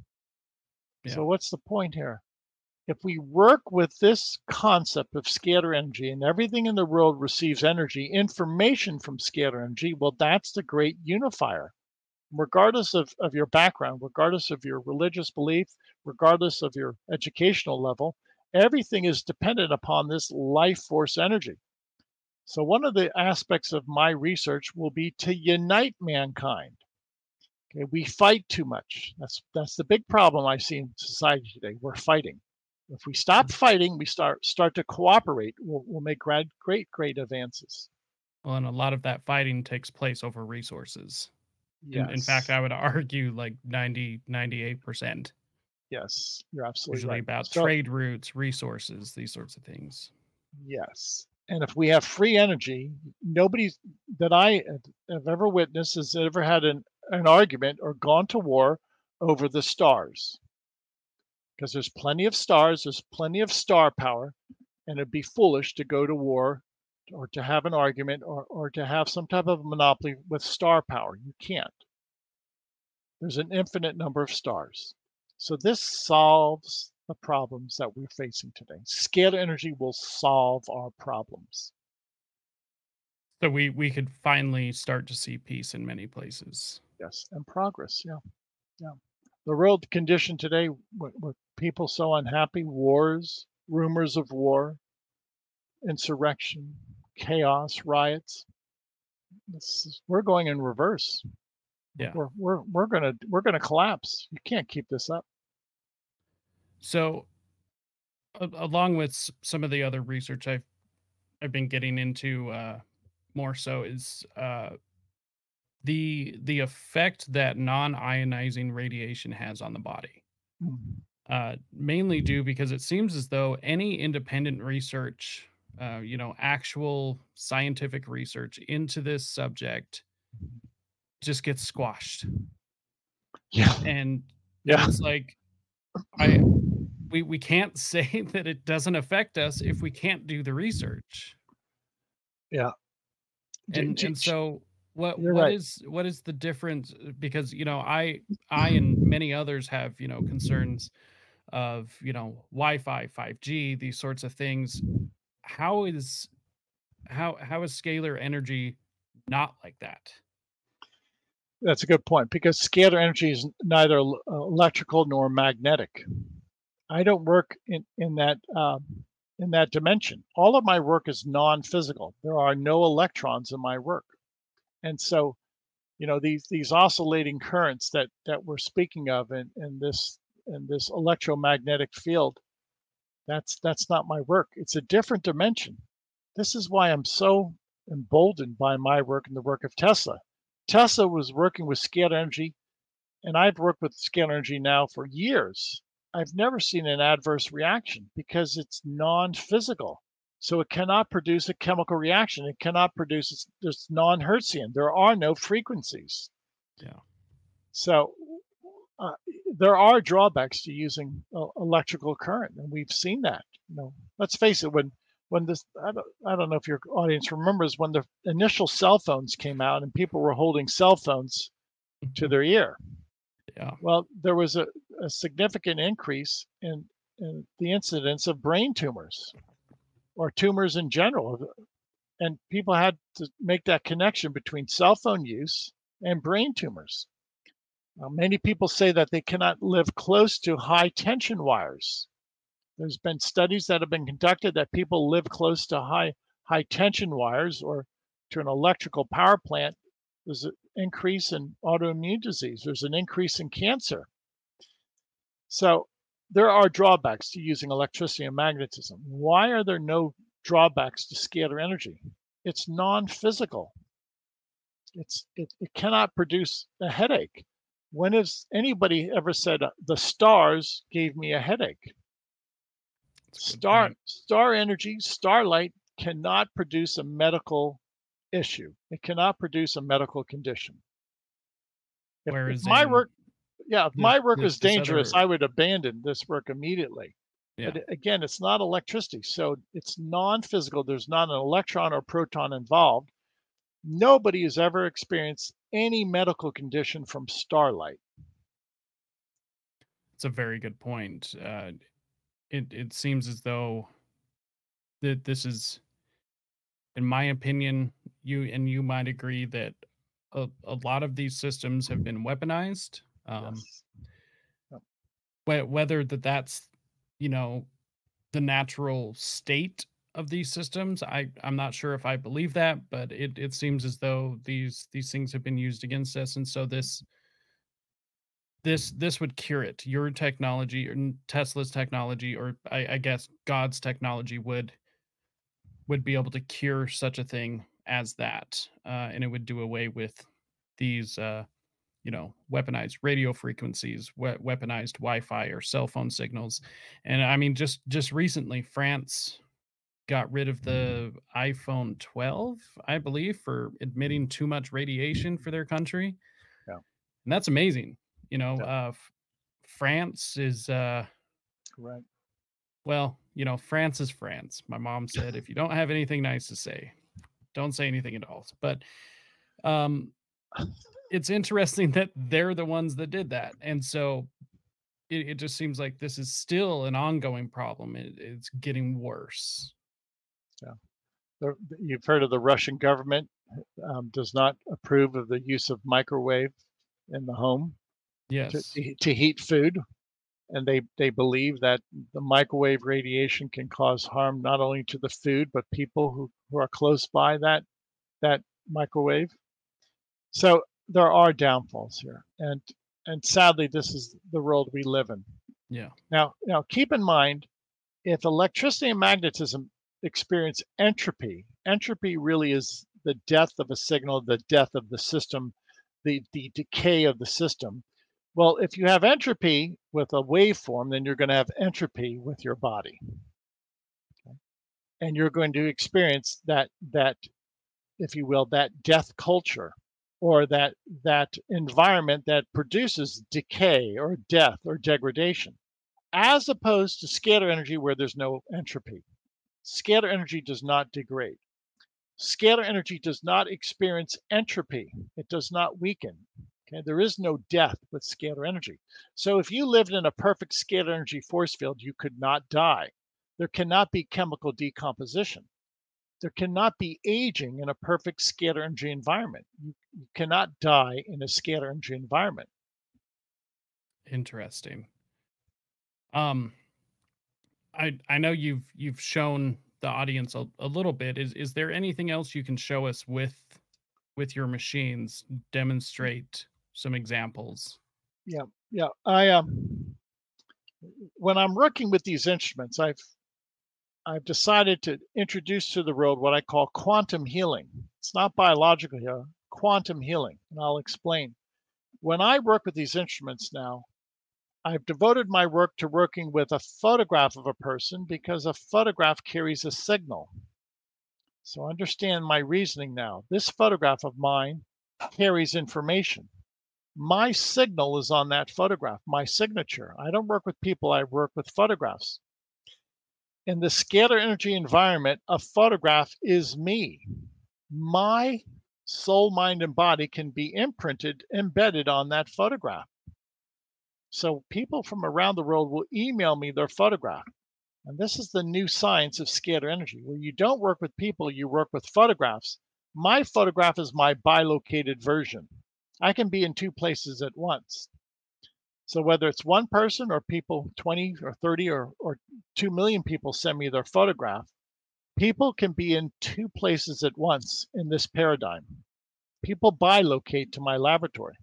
Speaker 1: Yeah.
Speaker 2: So what's the point here? If we work with this concept of scalar energy and everything in the world receives energy, information from scalar energy, well, that's the great unifier. Regardless of, of your background, regardless of your religious belief, regardless of your educational level, everything is dependent upon this life force energy. So, one of the aspects of my research will be to unite mankind. Okay, we fight too much. That's that's the big problem I see in society today. We're fighting. If we stop mm-hmm. fighting, we start start to cooperate. We'll, we'll make great great great advances.
Speaker 1: Well, and a lot of that fighting takes place over resources. In, in fact, I would argue like 90, 98%
Speaker 2: yes, you're absolutely
Speaker 1: usually
Speaker 2: right.
Speaker 1: about
Speaker 2: So
Speaker 1: trade routes, resources, these sorts of things.
Speaker 2: yes, And if we have free energy, nobody that I have ever witnessed has ever had an, an argument or gone to war over the stars. Because there's plenty of stars, there's plenty of star power, and it'd be foolish to go to war or to have an argument or, or to have some type of monopoly with star power. You can't. There's an infinite number of stars. So this solves the problems that we're facing today. Scalar energy will solve our problems.
Speaker 1: So we we could finally start to see peace in many places.
Speaker 2: Yes, and progress. Yeah, yeah. The world condition today, with, with people so unhappy, wars, rumors of war, insurrection, chaos, riots. Is, we're going in reverse.
Speaker 1: Yeah,
Speaker 2: we're we're we're gonna we're gonna collapse. You can't keep this up.
Speaker 1: So, a- along with some of the other research I've I've been getting into uh, more so is uh, the the effect that non-ionizing radiation has on the body.
Speaker 2: Mhm.
Speaker 1: Uh, mainly due because it seems as though any independent research, uh, you know, actual scientific research into this subject just gets squashed,
Speaker 2: Yeah,
Speaker 1: and
Speaker 2: yeah,
Speaker 1: it's like I we we can't say that it doesn't affect us if we can't do the research.
Speaker 2: yeah.
Speaker 1: And and so what
Speaker 2: You're
Speaker 1: what
Speaker 2: right.
Speaker 1: is what is the difference uh, because you know I I and many others have, you know, concerns of, you know, Wi-Fi, 5G, these sorts of things. How is how how is scalar energy not like that?
Speaker 2: That's a good point because scalar energy is neither uh, electrical nor magnetic. I don't work in in that um, in that dimension. All of my work is non-physical. There are no electrons in my work, and so you know these these oscillating currents that that we're speaking of in in this in this electromagnetic field. That's that's not my work. It's a different dimension. This is why I'm so emboldened by my work and the work of Tesla. Tesla was working with scalar energy and I've worked with scalar energy now for years. I've never seen an adverse reaction because it's non-physical. So it cannot produce a chemical reaction. It cannot produce it's, it's non-Hertzian. There are no frequencies.
Speaker 1: Yeah.
Speaker 2: So uh, there are drawbacks to using uh, electrical current, and we've seen that. You know, let's face it. When when this, I don't, I don't know if your audience remembers when the initial cell phones came out and people were holding cell phones to their ear
Speaker 1: Yeah.
Speaker 2: well, there was a, a significant increase in, in the incidence of brain tumors or tumors in general. And people had to make that connection between cell phone use and brain tumors. Uh, many people say that they cannot live close to high tension wires. There's been studies that have been conducted that people live close to high high tension wires or to an electrical power plant. There's an increase in autoimmune disease. There's an increase in cancer. So there are drawbacks to using electricity and magnetism. Why are there no drawbacks to scalar energy? It's non-physical. It's it, it cannot produce a headache. When has anybody ever said uh, the stars gave me a headache?
Speaker 1: That's a good
Speaker 2: Star
Speaker 1: point.
Speaker 2: star energy, starlight cannot produce a medical issue. It cannot produce a medical condition. If, if my
Speaker 1: in
Speaker 2: work, yeah, if
Speaker 1: this
Speaker 2: my work was dangerous,
Speaker 1: other
Speaker 2: I would abandon this work immediately.
Speaker 1: yeah.
Speaker 2: But again, it's not electricity, so it's non-physical. There's not an electron or proton involved. Nobody has ever experienced any medical condition from starlight.
Speaker 1: It's a very good point. Uh, it it seems as though that this is, in my opinion, you and you might agree that a, a lot of these systems have been weaponized. Um,
Speaker 2: Yes. Yep.
Speaker 1: whe- whether that that's you know the natural state of these systems, I I'm not sure if I believe that, but it it seems as though these these things have been used against us, and so this this this would cure it. Your technology or Tesla's technology, or I, I guess God's technology would would be able to cure such a thing as that, uh, and it would do away with these, uh, you know, weaponized radio frequencies, we- weaponized Wi-Fi or cell phone signals, and I mean, just just recently, France got rid of the iPhone 12, I believe, for emitting too much radiation for their country.
Speaker 2: Yeah.
Speaker 1: And that's amazing. You know,
Speaker 2: Yeah.
Speaker 1: uh, France is, uh,
Speaker 2: Correct.
Speaker 1: well, you know, France is France. My mom said, if you don't have anything nice to say, don't say anything at all. But um, it's interesting that they're the ones that did that. And so it, it just seems like this is still an ongoing problem. It, it's getting worse.
Speaker 2: The, you've heard of the Russian government um, does not approve of the use of microwave in the home to,
Speaker 1: Yes.
Speaker 2: to to heat food, and they they believe that the microwave radiation can cause harm not only to the food but people who, who are close by that that microwave. So there are downfalls here, and and sadly, this is the world we live in.
Speaker 1: Yeah.
Speaker 2: Now, now keep in mind, if electricity and magnetism experience entropy, entropy really is the death of a signal, the death of the system, the, the decay of the system. Well, if you have entropy with a waveform, then you're going to have entropy with your body. Okay? And you're going to experience that that, if you will, that death culture or that that environment that produces decay or death or degradation as opposed to scalar energy where there's no entropy. Scalar energy does not degrade. Scalar energy does not experience entropy. It does not weaken. Okay, there is no death with scalar energy. So if you lived in a perfect scalar energy force field, you could not die. There cannot be chemical decomposition. There cannot be aging in a perfect scalar energy environment. You, cannot die in a scalar energy environment.
Speaker 1: Interesting. Um, I I know you've you've shown the audience a, a little bit. Is is there anything else you can show us with with your machines? Demonstrate some examples.
Speaker 2: Yeah, yeah. I um when I'm working with these instruments, I've I've decided to introduce to the world what I call quantum healing. It's not biological here, quantum healing, and I'll explain. When I work with these instruments now, I've devoted my work to working with a photograph of a person because a photograph carries a signal. So understand my reasoning now. This photograph of mine carries information. My signal is on that photograph, my signature. I don't work with people, I work with photographs. In the scalar energy environment, a photograph is me. My soul, mind, and body can be imprinted, embedded on that photograph. So people from around the world will email me their photograph. And this is the new science of scalar energy, where you don't work with people, you work with photographs. My photograph is my bilocated version. I can be in two places at once. So whether it's one person or people 20 or 30 or, or 2 million people send me their photograph, people can be in two places at once in this paradigm. People bilocate to my laboratory.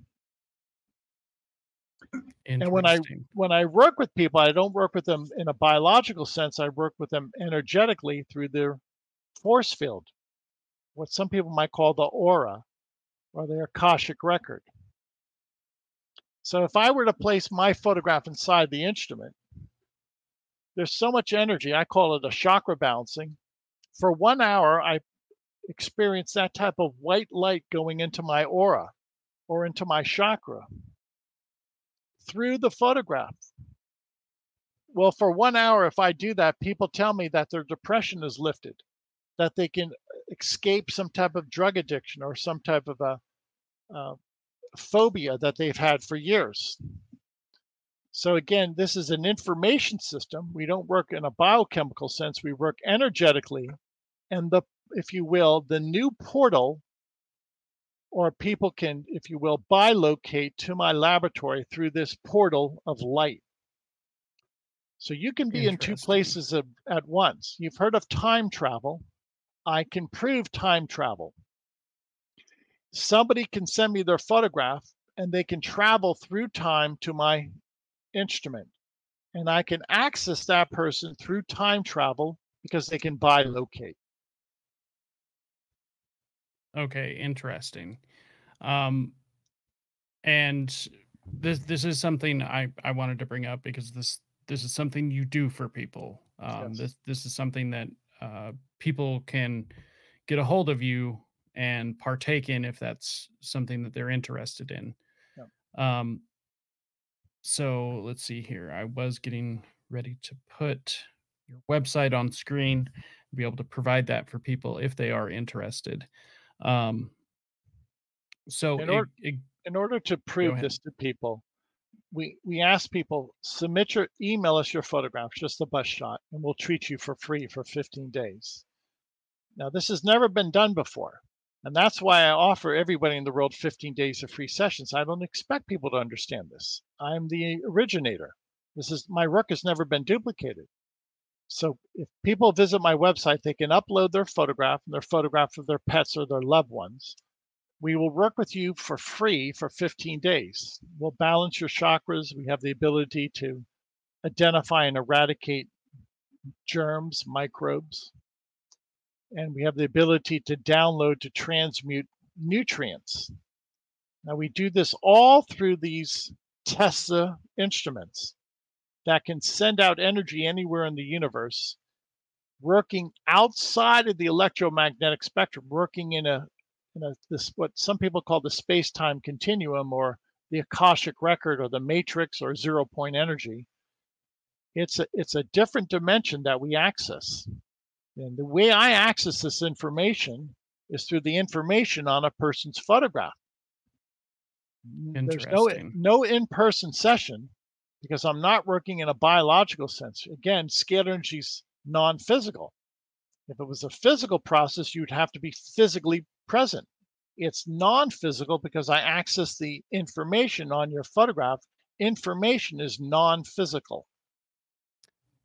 Speaker 2: And when I when I work with people, I don't work with them in a biological sense. I work with them energetically through their force field, what some people might call the aura or their Akashic record. So if I were to place my photograph inside the instrument, there's so much energy. I call it a chakra balancing. For one hour, I experience that type of white light going into my aura or into my chakra through the photograph. Well, for one hour, if I do that, people tell me that their depression is lifted, that they can escape some type of drug addiction or some type of a, uh, phobia that they've had for years. So again, this is an information system. We don't work in a biochemical sense. We work energetically, and the, if you will, the new portal or people can, if you will, bilocate to my laboratory through this portal of light. So you can be in two places at, at once. You've heard of time travel. I can prove time travel. Somebody can send me their photograph and they can travel through time to my instrument. And I can access that person through time travel because they can bilocate.
Speaker 1: Okay, interesting. Um, and this this is something I I wanted to bring up because this this is something you do for people. Um,
Speaker 2: Yes.
Speaker 1: this this is something that uh, people can get a hold of you and partake in if that's something that they're interested in.
Speaker 2: Yep.
Speaker 1: Um, so let's see here. I was getting ready to put your website on screen, be able to provide that for people if they are interested. Um, so
Speaker 2: In
Speaker 1: it,
Speaker 2: order
Speaker 1: it,
Speaker 2: in order to prove this to people, we we ask people submit your email us your photographs, just a bus shot, and we'll treat you for free for 15 days. Now this has never been done before. And that's why I offer everybody in the world 15 days of free sessions. I don't expect people to understand this. I'm the originator. This is my work has never been duplicated. So if people visit my website, they can upload their photograph and their photograph of their pets or their loved ones. We will work with you for free for 15 days. We'll balance your chakras. We have the ability to identify and eradicate germs, microbes, and we have the ability to download to transmute nutrients. Now we do this all through these Tesla instruments that can send out energy anywhere in the universe, working outside of the electromagnetic spectrum, working in a in a this what some people call the space-time continuum or the Akashic record or the matrix or zero point energy. It's a it's a different dimension that we access. And the way I access this information is through the information on a person's photograph. There's no no in-person session because I'm not working in a biological sense. Again, scalar is non-physical. If it was a physical process, you'd have to be physically present. It's non-physical because I access the information on your photograph. Information is non-physical.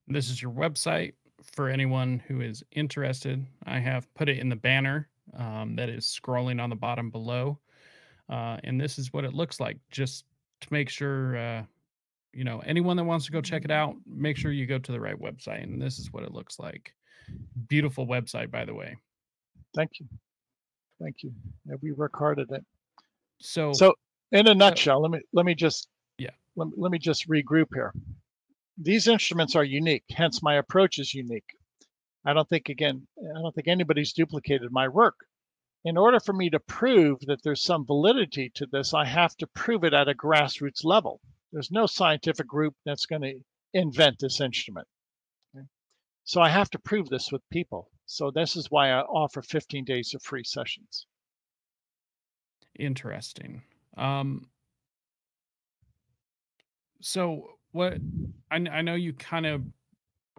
Speaker 1: This is your website for anyone who is interested. I have put it in the banner um, that is scrolling on the bottom below. Uh, and this is what it looks like, just to make sure, uh, you know, anyone that wants to go check it out, make sure you go to the right website. And this is what it looks like. Beautiful website, by the way.
Speaker 2: Thank you. Thank you. Yeah, we work hard at it.
Speaker 1: So,
Speaker 2: So in a
Speaker 1: uh,
Speaker 2: nutshell, let me let me just
Speaker 1: yeah,
Speaker 2: let, let me just regroup here. These instruments are unique, hence my approach is unique. I don't think again, I don't think anybody's duplicated my work. In order for me to prove that there's some validity to this, I have to prove it at a grassroots level. There's no scientific group that's going to invent this instrument. okay? So I have to prove this with people. So this is why I offer 15 days of free sessions.
Speaker 1: interesting. Um, so what I, I know you kind of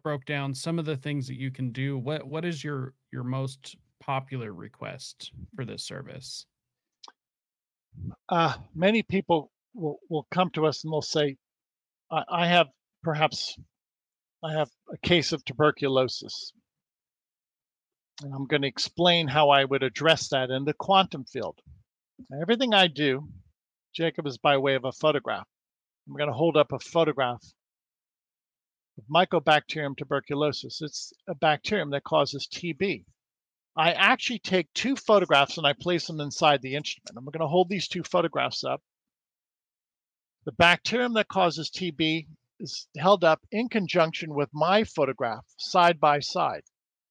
Speaker 1: broke down some of the things that you can do. What what is your your most popular request for this service?
Speaker 2: Uh, many people will, will come to us and they'll say, I, I have perhaps I have a case of tuberculosis. And I'm going to explain how I would address that in the quantum field. Everything I do, Jacob, is by way of a photograph. I'm going to hold up a photograph of Mycobacterium tuberculosis. It's a bacterium that causes TB. I actually take two photographs and I place them inside the instrument. I'm going to hold these two photographs up. The bacterium that causes TB is held up in conjunction with my photograph side by side.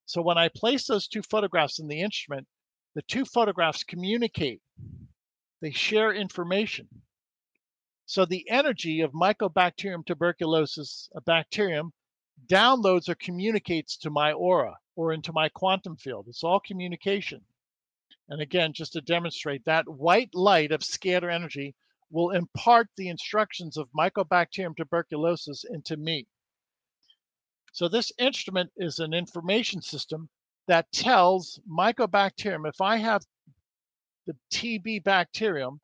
Speaker 2: So when I place those two photographs in the instrument, the two photographs communicate. They share information. So the energy of Mycobacterium tuberculosis, a bacterium, downloads or communicates to my aura or into my quantum field. It's all communication. And again, just to demonstrate that white light of scalar energy will impart the instructions of Mycobacterium tuberculosis into me. So this instrument is an information system that tells Mycobacterium if I have the TB bacterium,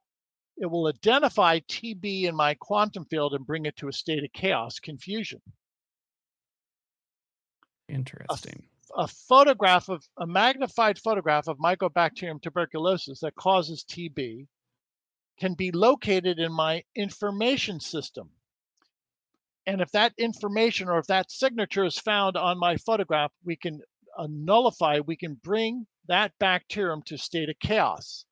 Speaker 2: it will identify TB in my quantum field and bring it to a state of chaos, confusion.
Speaker 1: Interesting.
Speaker 2: a photograph of a magnified photograph of Mycobacterium tuberculosis that causes TB can be located in my information system. And if that information or if that signature is found on my photograph, we can uh, nullify, we can bring that bacterium to state of chaos.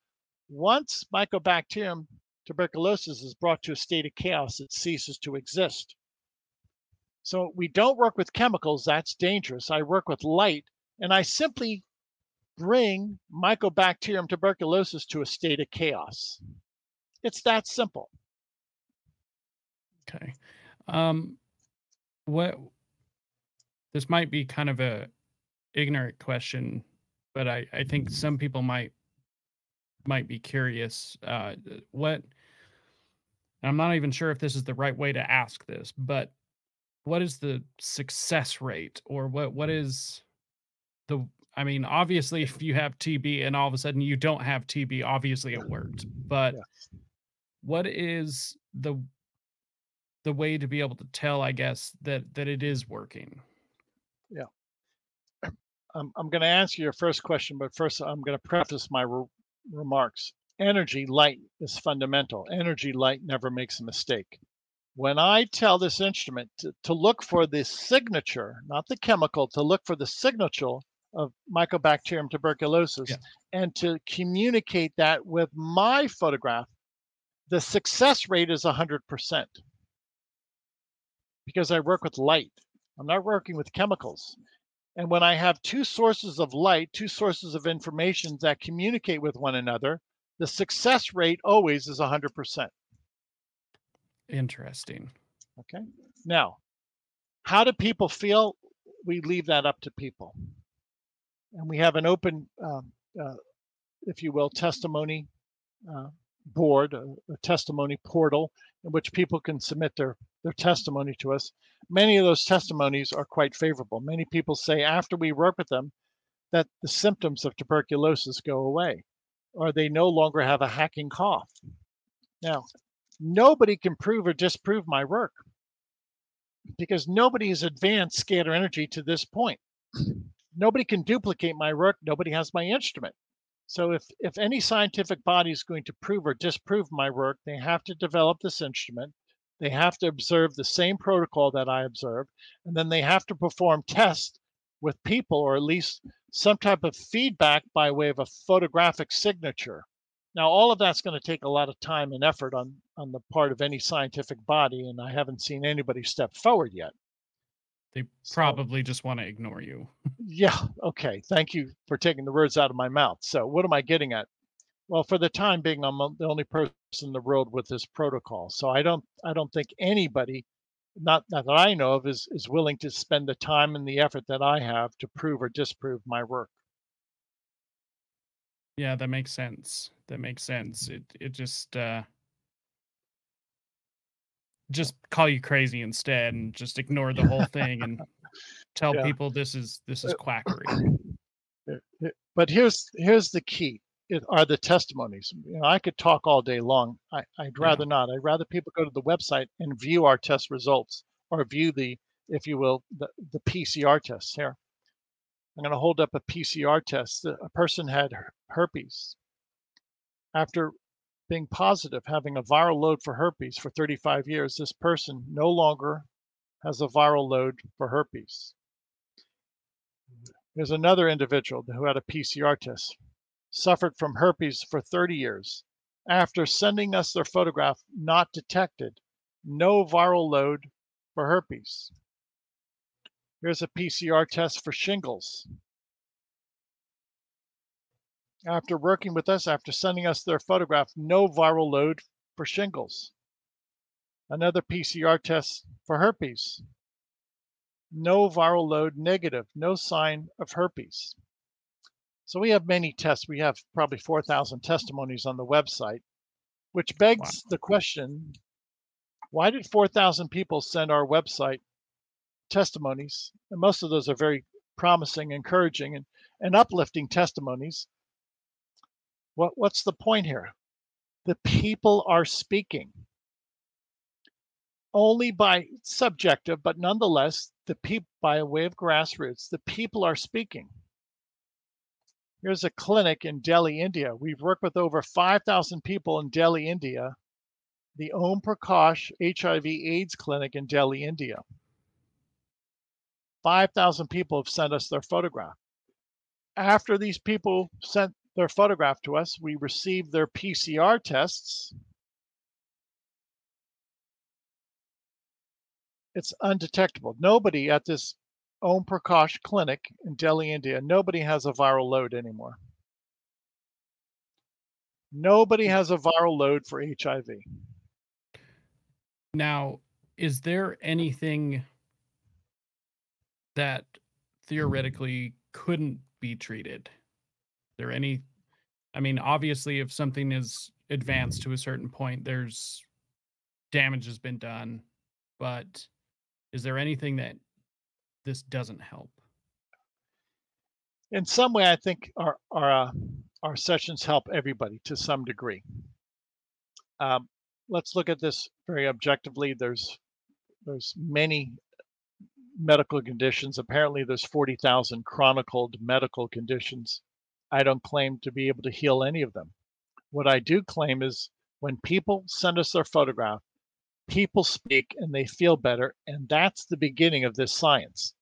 Speaker 2: Once Mycobacterium tuberculosis is brought to a state of chaos, it ceases to exist. So we don't work with chemicals, that's dangerous. I work with light And I simply bring Mycobacterium tuberculosis to a state of chaos. It's that simple.
Speaker 1: Okay. Um, what this might be kind of a ignorant question, but I, I think some people might might be curious. Uh, what I'm not even sure if this is the right way to ask this, but what is the success rate or what what is the I mean, obviously if you have TB and all of a sudden you don't have TB, obviously it worked. But
Speaker 2: Yeah.
Speaker 1: What is the the way to be able to tell, I guess, that that it is working?
Speaker 2: Yeah i'm, I'm going to answer your first question, but first I'm going to preface my re- remarks. Energy light is fundamental. Energy light never makes a mistake. When I tell this instrument to, to look for the signature, not the chemical, to look for the signature of Mycobacterium tuberculosis
Speaker 1: Yeah.
Speaker 2: and to communicate that with my photograph, the success rate is 100% because I work with light. I'm not working with chemicals. And when I have two sources of light, two sources of information that communicate with one another, the success rate always is 100%.
Speaker 1: Interesting.
Speaker 2: Okay. Now, how do people feel? We leave that up to people. And we have an open, um, uh, if you will, testimony uh, board, a, a testimony portal in which people can submit their, their testimony to us. Many of those testimonies are quite favorable. Many people say after we work with them that the symptoms of tuberculosis go away or they no longer have a hacking cough. Now, nobody can prove or disprove my work because nobody has advanced scalar energy to this point. Nobody can duplicate my work. Nobody has my instrument. So if, if any scientific body is going to prove or disprove my work, they have to develop this instrument. They have to observe the same protocol that I observe, and then they have to perform tests with people or at least some type of feedback by way of a photographic signature. Now, all of that's going to take a lot of time and effort on, on the part of any scientific body, and I haven't seen anybody step forward yet.
Speaker 1: They
Speaker 2: So-
Speaker 1: probably just want to ignore you.
Speaker 2: Yeah, okay. Thank you for taking the words out of my mouth. So, what am I getting at? Well, for the time being, I'm the only person in the world with this protocol. So, I don't I don't think anybody not, not that I know of is is willing to spend the time and the effort that I have to prove or disprove my work.
Speaker 1: Yeah, that makes sense. That makes sense. It it just uh just call you crazy instead and just ignore the whole thing and tell
Speaker 2: Yeah.
Speaker 1: people this is this is
Speaker 2: Uh,
Speaker 1: quackery.
Speaker 2: But here's here's the key. It are the testimonies. You know, I could talk all day long. I, I'd
Speaker 1: Yeah.
Speaker 2: rather not. I'd rather people go to the website and view our test results or view the, if you will, the, the PCR tests here. I'm going to hold up a PCR test. A person had herpes. After being positive, having a viral load for herpes for 35 years, this person no longer has a viral load for herpes. There's another individual who had a PCR test, suffered from herpes for 30 years. After sending us their photograph, not detected, no viral load for herpes. Here's a PCR test for shingles. After working with us, after sending us their photograph, no viral load for shingles. Another PCR test for herpes. No viral load negative, no sign of herpes. So we have many tests. We have probably 4,000 testimonies on the website, which begs the question why did 4,000 people send our website testimonies? And most of those are very promising, encouraging, and, and uplifting testimonies. What, what's the point here? The people are speaking. Only by subjective, but nonetheless, the people by a way of grassroots, the people are speaking. Here's a clinic in Delhi, India. We've worked with over 5,000 people in Delhi, India, the Om Prakash HIV AIDS clinic in Delhi, India. 5,000 people have sent us their photograph. After these people sent their photograph to us, we received their PCR tests. It's undetectable. Nobody at this Om Prakash Clinic in Delhi, India, nobody has a viral load anymore. Nobody has a viral load for HIV.
Speaker 1: Now, is there anything that theoretically couldn't be treated? There any I mean, obviously if something is advanced to a certain point, there's damage has been done, but is there anything that this doesn't help?
Speaker 2: In some way, I think our our uh, our sessions help everybody to some degree. Um, let's look at this very objectively. There's there's many medical conditions. Apparently, there's 40,000 chronicled medical conditions. I don't claim to be able to heal any of them. What I do claim is when people send us their photograph, people speak and they feel better, and that's the beginning of this science.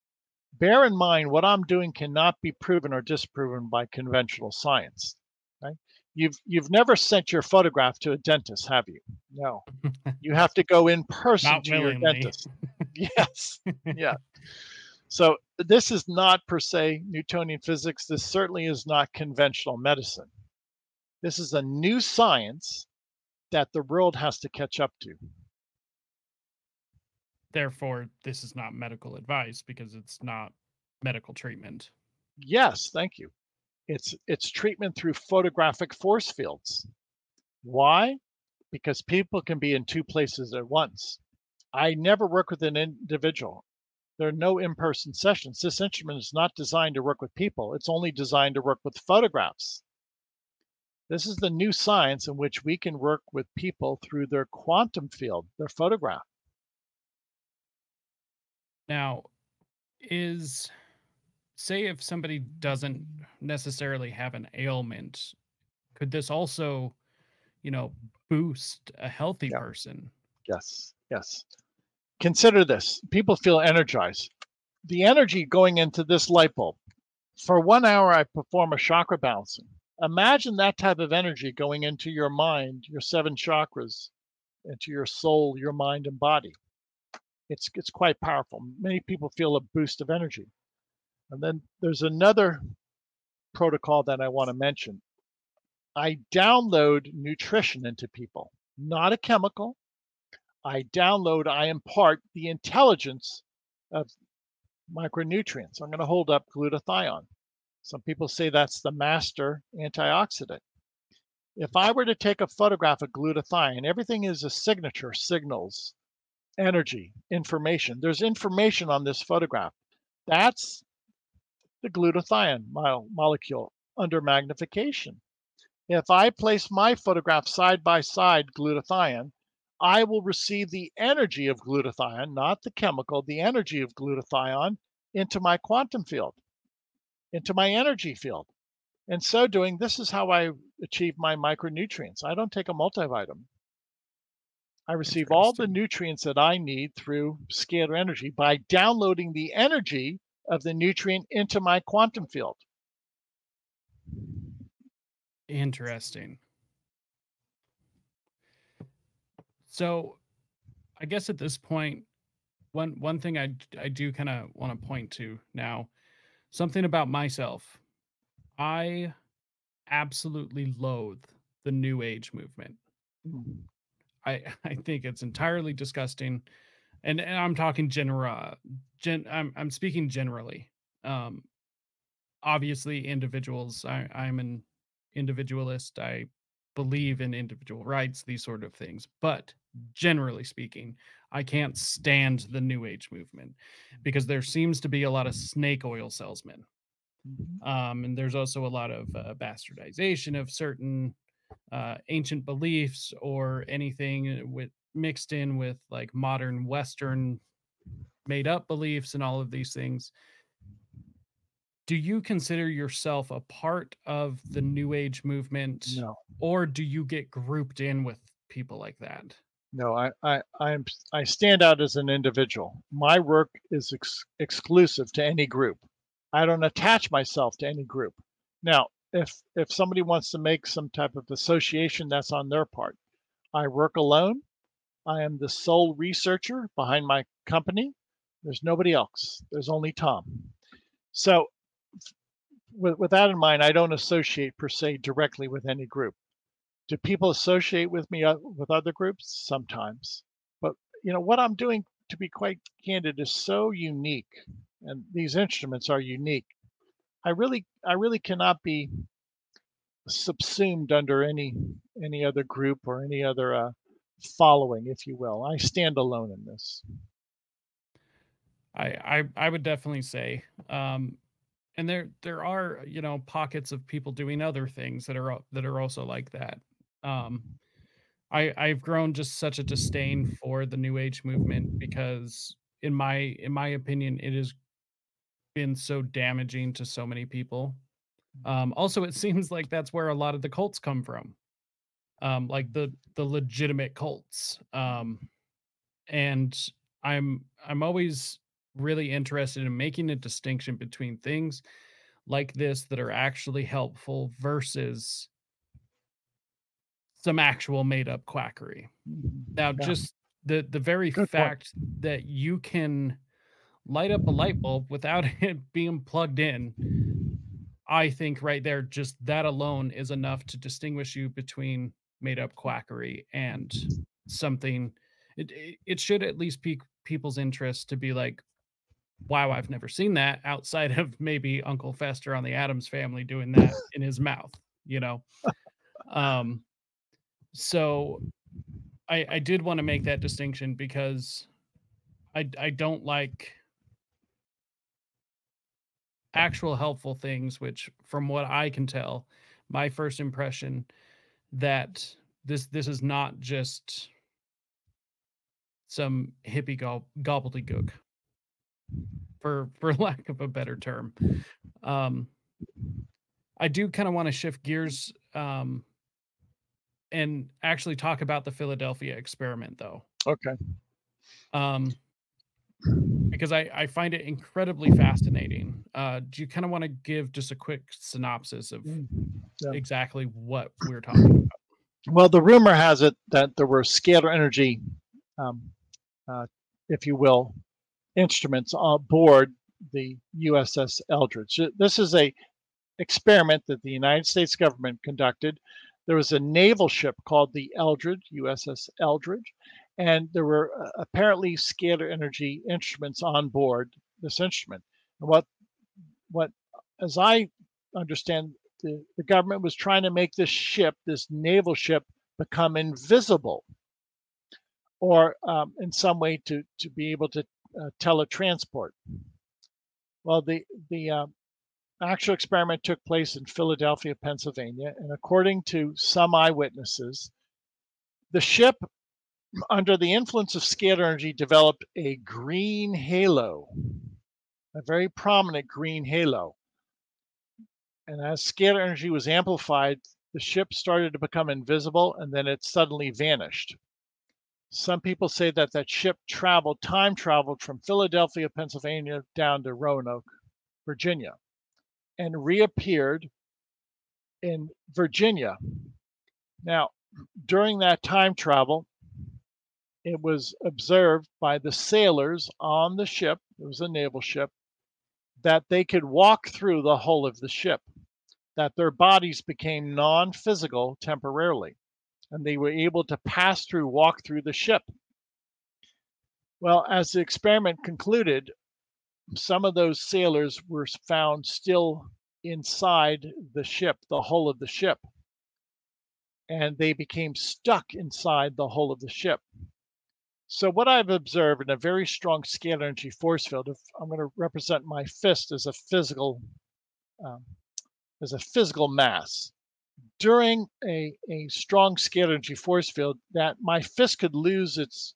Speaker 2: Bear in mind, what I'm doing cannot be proven or disproven by conventional science. Right? You've you've never sent your photograph to a dentist, have you? No. You have to go in person
Speaker 1: Not
Speaker 2: to your dentist. yes. Yeah. So this is not per se Newtonian physics. This certainly is not conventional medicine. This is a new science that the world has to catch up to.
Speaker 1: Therefore, this is not medical advice because it's not medical treatment.
Speaker 2: Yes, thank you. It's it's treatment through photographic force fields. Why? Because people can be in two places at once. I never work with an individual. There are no in-person sessions. This instrument is not designed to work with people. It's only designed to work with photographs. This is the new science in which we can work with people through their quantum field, their photograph.
Speaker 1: Now, is say if somebody doesn't necessarily have an ailment, could this also, you know, boost a healthy
Speaker 2: Yeah.
Speaker 1: person?
Speaker 2: Yes, yes. Consider this. People feel energized. The energy going into this light bulb. For one hour, I perform a chakra balancing. Imagine that type of energy going into your mind, your seven chakras, into your soul, your mind, and body. It's it's quite powerful. Many people feel a boost of energy. And then there's another protocol that I want to mention. I download nutrition into people, not a chemical. I download, I impart the intelligence of micronutrients. I'm going to hold up glutathione. Some people say that's the master antioxidant. If I were to take a photograph of glutathione, everything is a signature, signals, energy, information. There's information on this photograph. That's the glutathione molecule under magnification. If I place my photograph side by side glutathione, I will receive the energy of glutathione, not the chemical, the energy of glutathione into my quantum field, into my energy field. In so doing, this is how I achieve my micronutrients. I don't take a multivitamin. I receive all the nutrients that I need through scalar energy by downloading the energy of the nutrient into my quantum field.
Speaker 1: Interesting. So, I guess at this point, one one thing I I do kind of want to point to now, something about myself. I absolutely loathe the new age movement.
Speaker 2: Mm.
Speaker 1: I I think it's entirely disgusting, and, and I'm talking general. Gen, I'm I'm speaking generally. Um, obviously, individuals. I I'm an individualist. I believe in individual rights, these sort of things. But generally speaking, I can't stand the new age movement because there seems to be a lot of snake oil salesmen.
Speaker 2: Mhm.
Speaker 1: Um, and there's also a lot of uh, bastardization of certain uh, ancient beliefs or anything with mixed in with like modern Western made up beliefs and all of these things. Do you consider yourself a part of the New Age movement,
Speaker 2: No,
Speaker 1: or do you get grouped in with people like that?
Speaker 2: No, I, I, I'm, I stand out as an individual. My work is ex- exclusive to any group. I don't attach myself to any group. Now, if if somebody wants to make some type of association, that's on their part. I work alone. I am the sole researcher behind my company. There's nobody else. There's only Tom. So, with, with that in mind, I don't associate per se directly with any group. Do people associate with me uh, with other groups? Sometimes. But, you know, what I'm doing, to be quite candid, is so unique, and these instruments are unique. I really, I really cannot be subsumed under any any other group or any other uh, following, if you will. I stand alone in this.
Speaker 1: I I I would definitely say, um, and there there are you know pockets of people doing other things that are that are also like that. Um, I I've grown just such a disdain for the new age movement because in my in my opinion it has been so damaging to so many people. Um, also, it seems like that's where a lot of the cults come from, um, like the the legitimate cults. Um, and I'm I'm always really interested in making a distinction between things like this that are actually helpful versus some actual made up quackery.
Speaker 2: Mhm.
Speaker 1: Now,
Speaker 2: Yeah,
Speaker 1: just the the very
Speaker 2: good point.
Speaker 1: fact that you can light up a light bulb without it being plugged in, I think right there, just that alone is enough to distinguish you between made up quackery and something. It it, it should at least pique people's interest to be like, wow, I've never seen that outside of maybe Uncle Fester on the Addams family doing that in his mouth, you know. Um, so I I did want to make that distinction because I I don't like actual helpful things, which from what I can tell, my first impression that this this is not just some hippie gob- gobbledygook for for lack of a better term. Um, I do kind of want to shift gears um, and actually talk about the Philadelphia experiment, though,
Speaker 2: Okay.
Speaker 1: um, because I I find it incredibly fascinating. Uh, do you kind of want to give just a quick synopsis of
Speaker 2: Mm, Yeah.
Speaker 1: exactly what we're talking about?
Speaker 2: Well, the rumor has it that there were scalar energy, um, uh, if you will, instruments on board the USS Eldridge. This is a experiment that the United States government conducted. There was a naval ship called the Eldridge, USS Eldridge, and there were uh, apparently scalar energy instruments on board this instrument. And what what as I understand the, the government was trying to make this ship, this naval ship, become invisible or um, in some way to to be able to uh, teletransport. Well, the the uh, actual experiment took place in Philadelphia, Pennsylvania, and according to some eyewitnesses, the ship, under the influence of scalar energy, developed a green halo, a very prominent green halo. And as scalar energy was amplified, the ship started to become invisible and then it suddenly vanished. Some people say that that ship traveled, time traveled from Philadelphia, Pennsylvania down to Roanoke, Virginia, and reappeared in Virginia. Now, during that time travel, it was observed by the sailors on the ship, it was a naval ship, that they could walk through the hull of the ship, that their bodies became non physical temporarily, and they were able to pass through, walk through the ship. Well, as the experiment concluded, some of those sailors were found still inside the ship, the hull of the ship, and they became stuck inside the hull of the ship. So what I've observed in a very strong scalar energy force field, if I'm going to represent my fist as a physical um, as a physical mass during a, a strong scalar energy force field, that my fist could lose its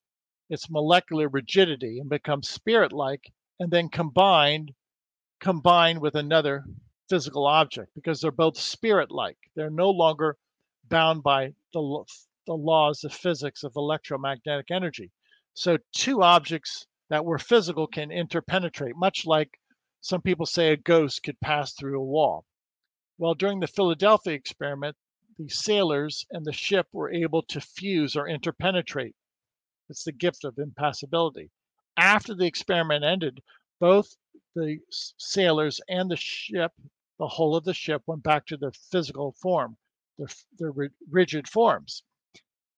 Speaker 2: its molecular rigidity and become spirit-like, and then combined combine with another physical object because they're both spirit-like. They're no longer bound by the, the laws of physics of electromagnetic energy. So two objects that were physical can interpenetrate, much like some people say a ghost could pass through a wall. Well, during the Philadelphia experiment, the sailors and the ship were able to fuse or interpenetrate. It's the gift of impassibility. After the experiment ended, both the sailors and the ship, the whole of the ship, went back to their physical form, their, their rigid forms.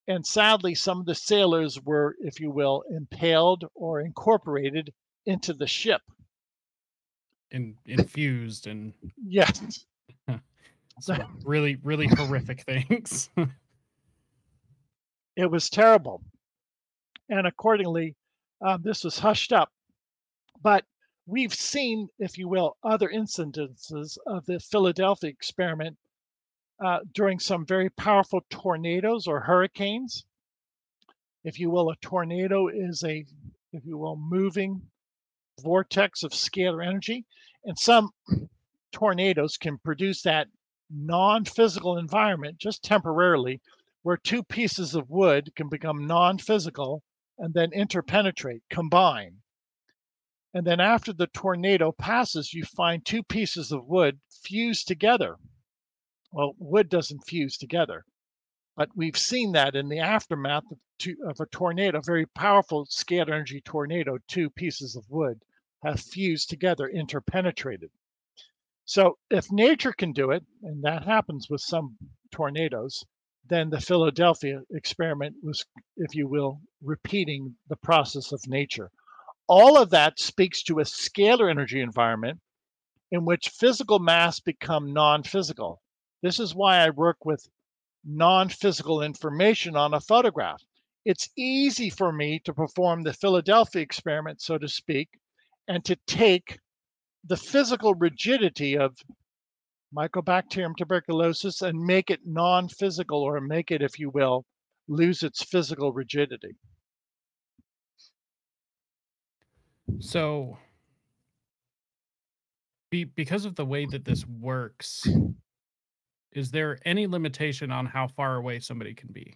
Speaker 2: And sadly, some of the sailors were, if you will, impaled or incorporated into the ship.
Speaker 1: In, infused and
Speaker 2: yes.
Speaker 1: Some really, really horrific things.
Speaker 2: it was terrible. And accordingly, um, this was hushed up. But we've seen, if you will, other incidences of the Philadelphia experiment uh, during some very powerful tornadoes or hurricanes. If you will, a tornado is a, if you will, moving vortex of scalar energy. And some tornadoes can produce that non physical environment just temporarily, where two pieces of wood can become non physical and then interpenetrate, combine. And then after the tornado passes, you find two pieces of wood fused together. Well, wood doesn't fuse together, but we've seen that in the aftermath of, two, of a tornado, a very powerful scalar energy tornado, two pieces of wood have fused together, interpenetrated. So if nature can do it, and that happens with some tornadoes, then the Philadelphia experiment was, if you will, repeating the process of nature. All of that speaks to a scalar energy environment in which physical mass become non-physical. This is why I work with non-physical information on a photograph. It's easy for me to perform the Philadelphia experiment, so to speak, and to take the physical rigidity of Mycobacterium tuberculosis and make it non-physical or make it, if you will, lose its physical rigidity.
Speaker 1: So, be, because of the way that this works, is there any limitation on how far away somebody can be?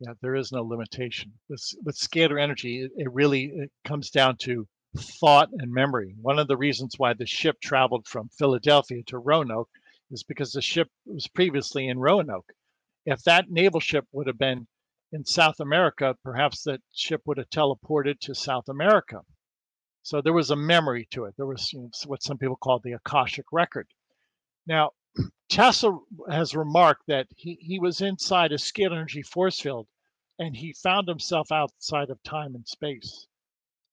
Speaker 2: Yeah, there is no limitation. With, with scalar energy, it, it really it comes down to thought and memory. One of the reasons why the ship traveled from Philadelphia to Roanoke is because the ship was previously in Roanoke. If that naval ship would have been in South America, perhaps that ship would have teleported to South America. So there was a memory to it. There was you know, what some people call the Akashic record. Now, Tesla has remarked that he, he was inside a scalar energy force field and he found himself outside of time and space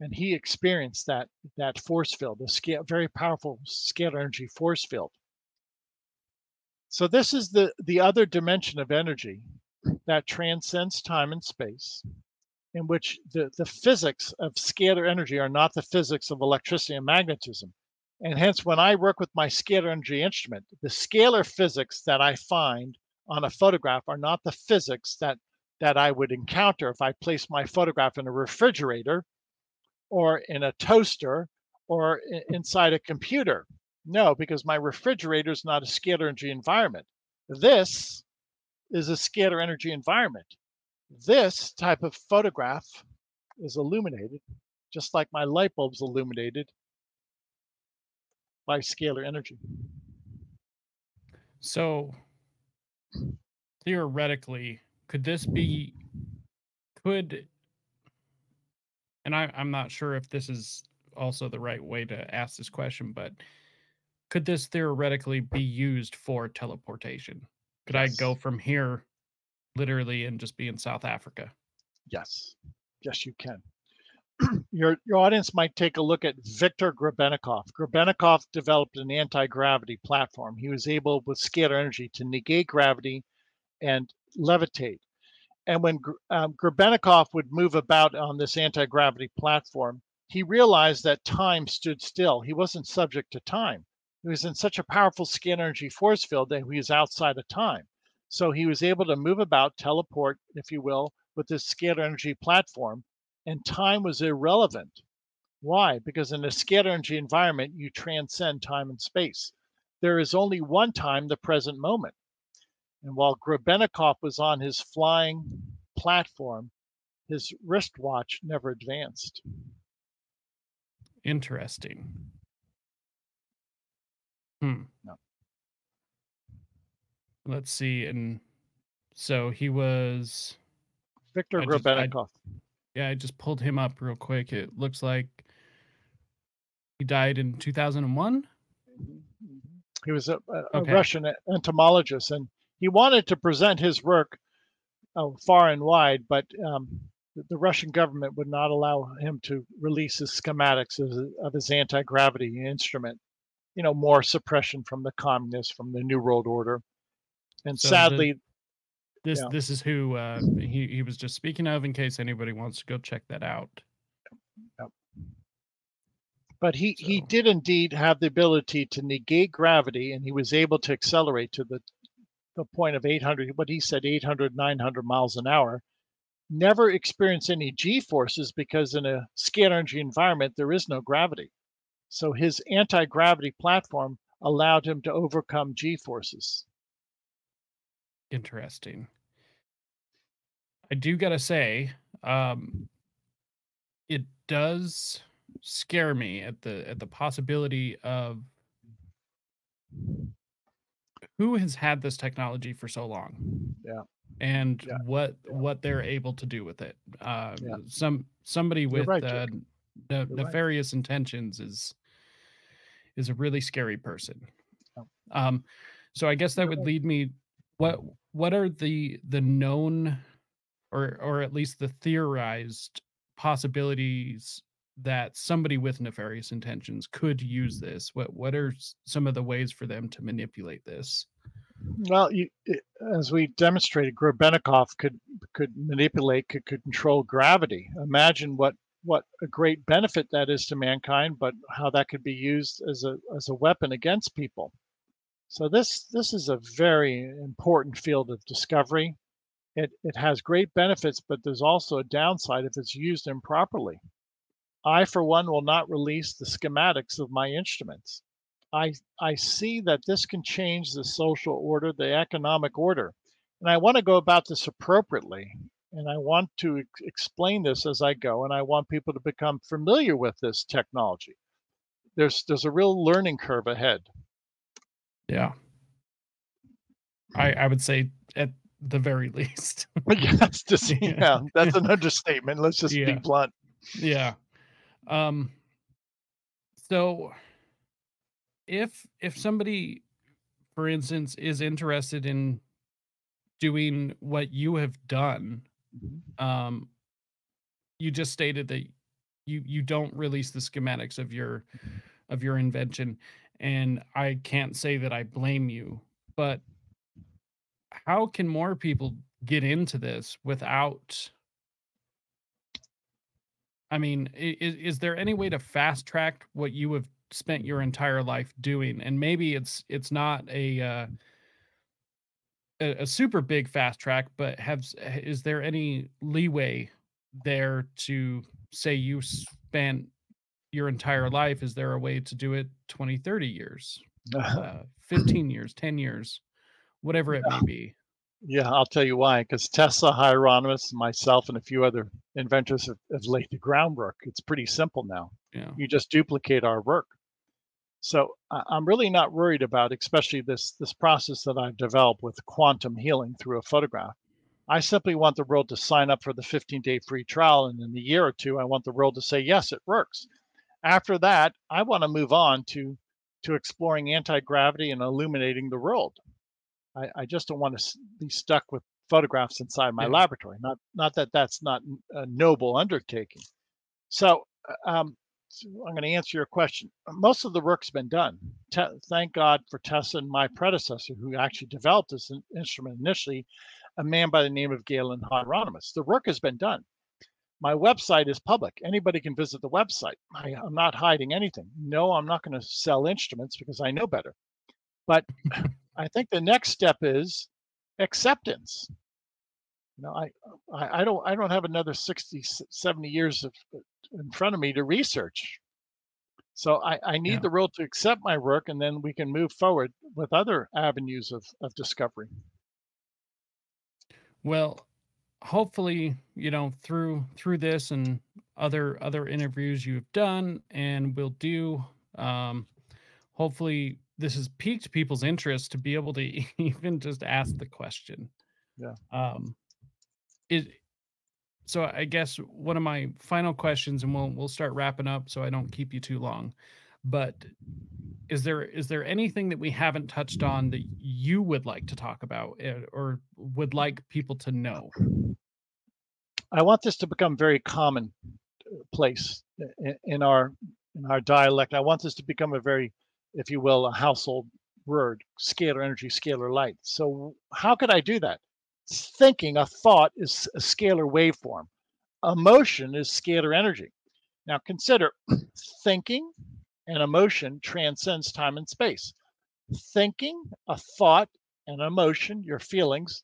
Speaker 2: and he experienced that that force field, a scale, very powerful scalar energy force field. So this is the the other dimension of energy that transcends time and space, in which the, the physics of scalar energy are not the physics of electricity and magnetism. And hence, when I work with my scalar energy instrument, the scalar physics that I find on a photograph are not the physics that that I would encounter if I place my photograph in a refrigerator or in a toaster or inside a computer. No, because my refrigerator is not a scalar energy environment. This is a scalar energy environment. This type of photograph is illuminated, just like my light bulb's illuminated by scalar energy.
Speaker 1: So theoretically, could this be could and I, I'm not sure if this is also the right way to ask this question, but could this theoretically be used for teleportation? Could yes. I go from here literally and just be in South Africa?
Speaker 2: Yes. Yes, you can. your your audience might take a look at Viktor Grebennikov. Grebennikov developed an anti-gravity platform. He was able with scalar energy to negate gravity and levitate. And when um, would move about on this anti gravity platform, he realized that time stood still. He wasn't subject to time. He was in such a powerful scalar energy force field that he was outside of time. So he was able to move about, teleport, if you will, with this scalar energy platform, and time was irrelevant. Why? Because in a scalar energy environment, you transcend time and space. There is only one time, the present moment. And while Grebennikov was on his flying platform, his wristwatch never advanced.
Speaker 1: Interesting. Hmm. No. Let's see. And so he was
Speaker 2: Viktor Grebennikov.
Speaker 1: Yeah, I just pulled him up real quick. It looks like he died in 2001?
Speaker 2: Mhm, mhm. He was a a
Speaker 1: Okay.
Speaker 2: Russian entomologist, and he wanted to present his work, uh, far and wide, but, um, the the Russian government would not allow him to release his schematics of of his anti-gravity instrument. You know, more suppression from the communists, from the New World Order, and
Speaker 1: So the
Speaker 2: sadly
Speaker 1: this
Speaker 2: yeah.
Speaker 1: this is who, uh, he he was just speaking of in case anybody wants to go check that out.
Speaker 2: Yep. But he he did indeed have the ability to negate gravity, and he was able to accelerate to the the point of 800 what he said 800, 900 miles an hour. Never experience any G-forces because in a scalar energy environment, there is no gravity. So his anti-gravity platform allowed him to overcome G-forces.
Speaker 1: Interesting. I do gotta say, um it does scare me at the at the possibility of who has had this technology for so long
Speaker 2: Yeah.
Speaker 1: and
Speaker 2: Yeah.
Speaker 1: what
Speaker 2: Yeah.
Speaker 1: what they're able to do with it. Uh,
Speaker 2: Yeah.
Speaker 1: some somebody with,
Speaker 2: right,
Speaker 1: uh, ne
Speaker 2: You're right.
Speaker 1: nefarious intentions is is a really scary person.
Speaker 2: Oh.
Speaker 1: Um, so I guess that would lead me what what are the the known or or at least the theorized possibilities that somebody with nefarious intentions could use this? What what are some of the ways for them to manipulate this?
Speaker 2: Well, you as we demonstrated, Grebennikov could could manipulate, could could control gravity. Imagine what what a great benefit that is to mankind, but how that could be used as a as a weapon against people. So this this is a very important field of discovery. It it has great benefits, but there's also a downside if it's used improperly. I, for one, will not release the schematics of my instruments. I I see that this can change the social order, the economic order, and I wanna go about this appropriately, and I want to ex explain this as I go, and I want people to become familiar with this technology. There's there's a real learning curve ahead.
Speaker 1: Yeah. I I would say at the very least.
Speaker 2: Yes, just
Speaker 1: Yeah.
Speaker 2: yeah, that's an understatement, let's just be blunt.
Speaker 1: Yeah. Um so if if somebody, for instance, is interested in doing what you have done,
Speaker 2: Mhm.
Speaker 1: um you just stated that you you don't release the schematics of your of your invention, and I can't say that I blame you, but how can more people get into this without I mean, i i is there any way to fast track what you have spent your entire life doing? And maybe it's it's not a, uh a a super big fast track, but have is there any leeway there to say you spent your entire life? Is there a way to do it 20, 30 years, uh, 15 years, 10 years, whatever it may be?
Speaker 2: Yeah, I'll tell you why. Because Tesla, Hieronymus, myself, and a few other inventors have have laid the groundwork. It's pretty simple now.
Speaker 1: Yeah.
Speaker 2: You just duplicate our work. So, I I'm really not worried about especially this this process that I've developed with quantum healing through a photograph. I simply want the world to sign up for the fifteen-day free trial, and in a year or 2, I want the world to say, "Yes, it works." After that, I wanna move on to to exploring anti-gravity and illuminating the world. I I just don't wanna be stuck with photographs inside my
Speaker 1: Yeah.
Speaker 2: laboratory, not not that that's not a noble undertaking. So, uh, um, so I'm gonna answer your question. Most of the work's been done. Te thank God for Tesla and my predecessor who actually developed this in instrument initially, a man by the name of Galen Hieronymus. The work has been done. My website is public. Anybody can visit the website. I I'm not hiding anything. No, I'm not gonna sell instruments because I know better. But I think the next step is acceptance. No, I I I don't I don't have another 60, s 70 years of uh, in front of me to research. So I I need
Speaker 1: Yeah.
Speaker 2: the world to accept my work, and then we can move forward with other avenues of of discovery.
Speaker 1: Well, hopefully, you know, through through this and other other interviews you've done and will do, um, hopefully this has piqued people's interest to be able to even just ask the question.
Speaker 2: Yeah.
Speaker 1: Um, it so I guess one of my final questions, and we'll we'll start wrapping up so I don't keep you too long. But is there is there anything that we haven't touched on that you would like to talk about eh, or would like people to know?
Speaker 2: I want this to become very common uh, place in, in our in our dialect. I want this to become a very, if you will, a household word, scalar energy, scalar light. So how could I do that? Thinking, a thought is a scalar waveform. Emotion is scalar energy. Now consider thinking and emotion transcends time and space. Thinking, a thought, an emotion, your feelings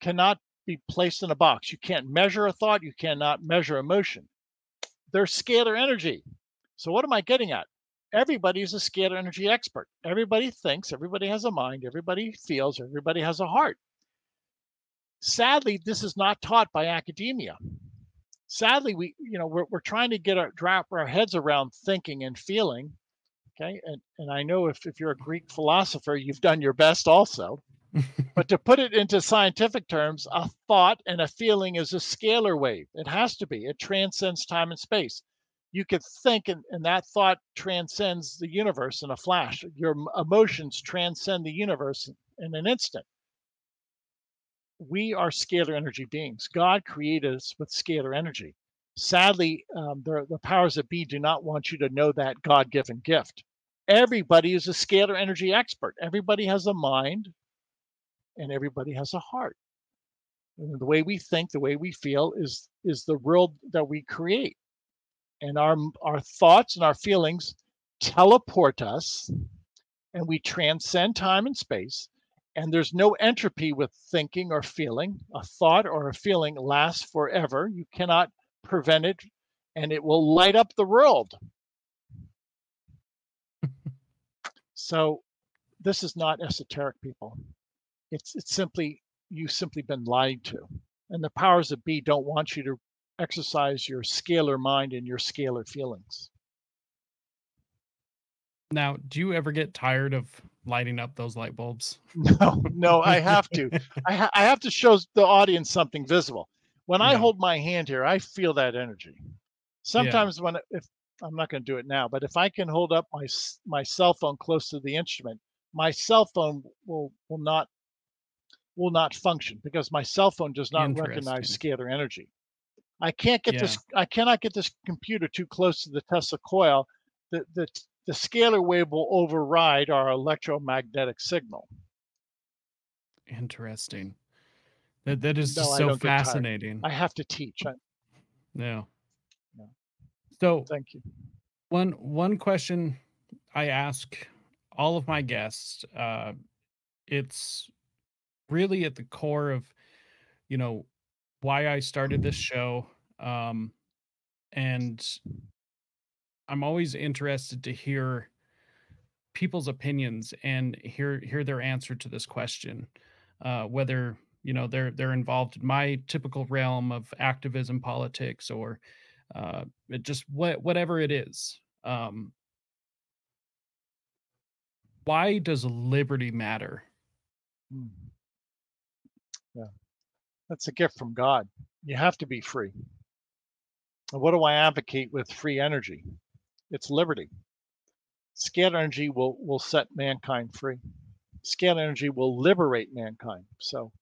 Speaker 2: cannot be placed in a box. You can't measure a thought, you cannot measure emotion. They're scalar energy. So what am I getting at? Everybody is a scalar energy expert. Everybody thinks, everybody has a mind, everybody feels, everybody has a heart. Sadly, this is not taught by academia. Sadly, we, you know, we're, we're trying to get our wrap our heads around thinking and feeling. Okay. And and I know if, if you're a Greek philosopher, you've done your best also. but to put it into scientific terms, a thought and a feeling is a scalar wave. It has to be. It transcends time and space you could think and, and that thought transcends the universe in a flash. Your emotions transcend the universe in an instant. We are scalar energy beings. God created us with scalar energy. Sadly um, the, the powers that be do not want you to know that god-given gift. Everybody is a scalar energy expert. Everybody has a mind and everybody has a heart. And the way we think the way we feel is is the world that we create and our our thoughts and our feelings teleport us and we transcend time and space and there's no entropy with thinking or feeling. A thought or a feeling lasts forever. You cannot prevent it and it will light up the world. So this is not esoteric people. It's it's simply you've simply been lied to and the powers that be don't want you to exercise your scalar mind and your scalar feelings.
Speaker 1: Now, do you ever get tired of lighting up those light bulbs?
Speaker 2: No, no, I have to. I, ha- I have to show the audience something visible. When I hold my hand here, I feel that energy. Sometimes yeah. when if I'm not going to do it now, but if I can hold up my my cell phone close to the instrument, my cell phone will will not will not function because my cell phone does not recognize scalar energy. I can't get yeah. this. I cannot get this computer too close to the Tesla coil. The the the scalar wave will override our electromagnetic signal.
Speaker 1: Interesting. That that is no, just so fascinating.
Speaker 2: I have to teach. I,
Speaker 1: yeah. So
Speaker 2: thank you.
Speaker 1: One one question I ask all of my guests. Uh, it's really at the core of, you know, why I started this show. Um, and I'm always interested to hear people's opinions and hear hear their answer to this question. Uh, whether you know they're they're involved in my typical realm of activism, politics, or uh, just what whatever it is. Um, why does liberty matter?
Speaker 2: Hmm. That's a gift from God. You have to be free. what do I advocate with free energy? It's liberty. Scalar energy will, will set mankind free. Scalar energy will liberate mankind. So,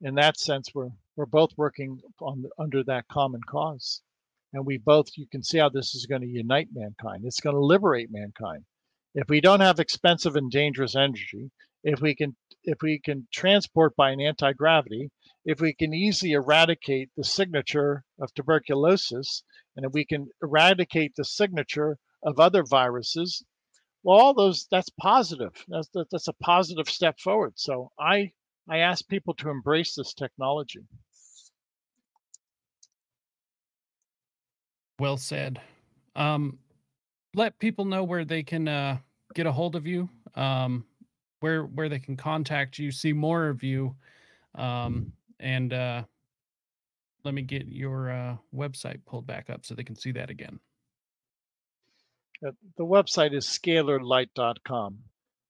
Speaker 2: in that sense, we're we're both working on under that common cause, and we both you can see how this is going to unite mankind. It's going to liberate mankind. If we don't have expensive and dangerous energy, if we can if we can transport by an anti-gravity, if we can easily eradicate the signature of tuberculosis, and if we can eradicate the signature of other viruses, well, all those that's positive. That's that's a positive step forward. So I I ask people to embrace this technology.
Speaker 1: Well said. Um, let people know where they can uh, get a hold of you, um, where where they can contact you, see more of you, um, and uh, let me get your uh, website pulled back up so they can see that again.
Speaker 2: Uh, the website is scalarlight.com.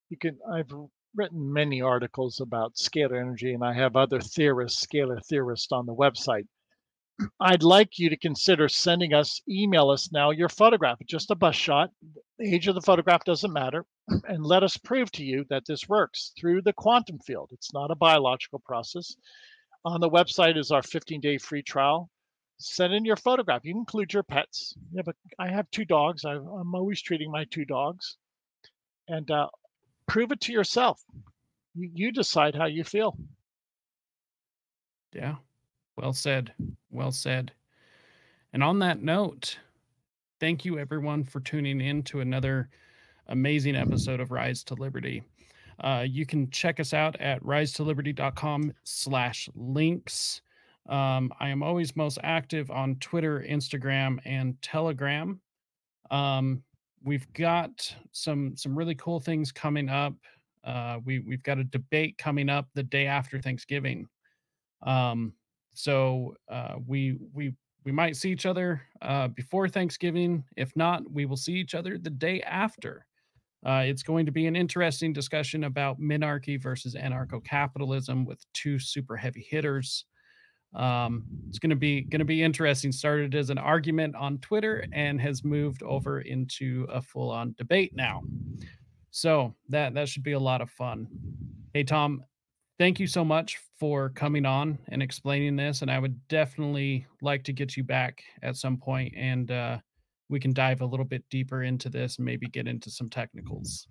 Speaker 2: You can I've written many articles about scalar energy, and I have other theorists, scalar theorists, on the website. I'd like you to consider sending us, email us now your photograph, just a bus shot. The age of the photograph doesn't matter. And let us prove to you that this works through the quantum field. It's not a biological process. On the website is our 15 day free trial. Send in your photograph. You include your pets. Yeah, but I have two dogs. I, am always treating my two dogs. And uh, prove it to yourself. You, you decide how you feel.
Speaker 1: Yeah. Well said. Well said. And on that note, thank you everyone for tuning in to another amazing episode of Rise to Liberty. Uh, you can check us out at risetoliberty.com slash links. Um, I am always most active on Twitter, Instagram, and Telegram. Um, we've got some some really cool things coming up. Uh, we we've got a debate coming up the day after Thanksgiving. Um, so uh, we we we might see each other uh, before Thanksgiving. If not, we will see each other the day after. Uh, it's going to be an interesting discussion about minarchy versus anarcho capitalism with two super heavy hitters. Um, it's going to be going to be interesting. Started as an argument on Twitter and has moved over into a full on debate now. So that that should be a lot of fun. Hey Tom, thank you so much for coming on and explaining this. And I would definitely like to get you back at some point and uh, we can dive a little bit deeper into this and maybe get into some technicals.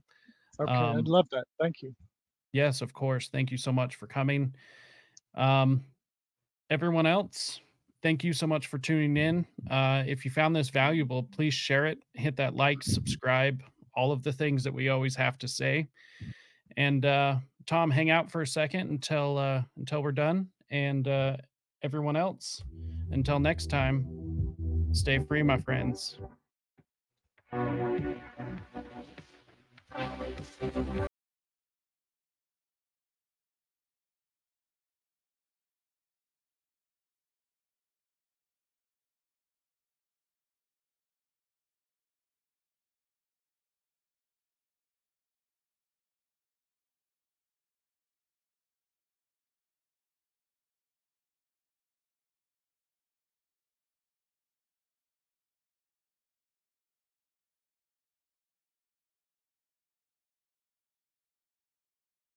Speaker 2: Okay, um, I'd love that. Thank you.
Speaker 1: Yes, of course. Thank you so much for coming. Um, everyone else, thank you so much for tuning in. Uh, if you found this valuable, please share it, hit that like, subscribe, all of the things that we always have to say. And uh, Tom, hang out for a second until uh, until we're done. And uh, everyone else, until next time, stay free, my friends.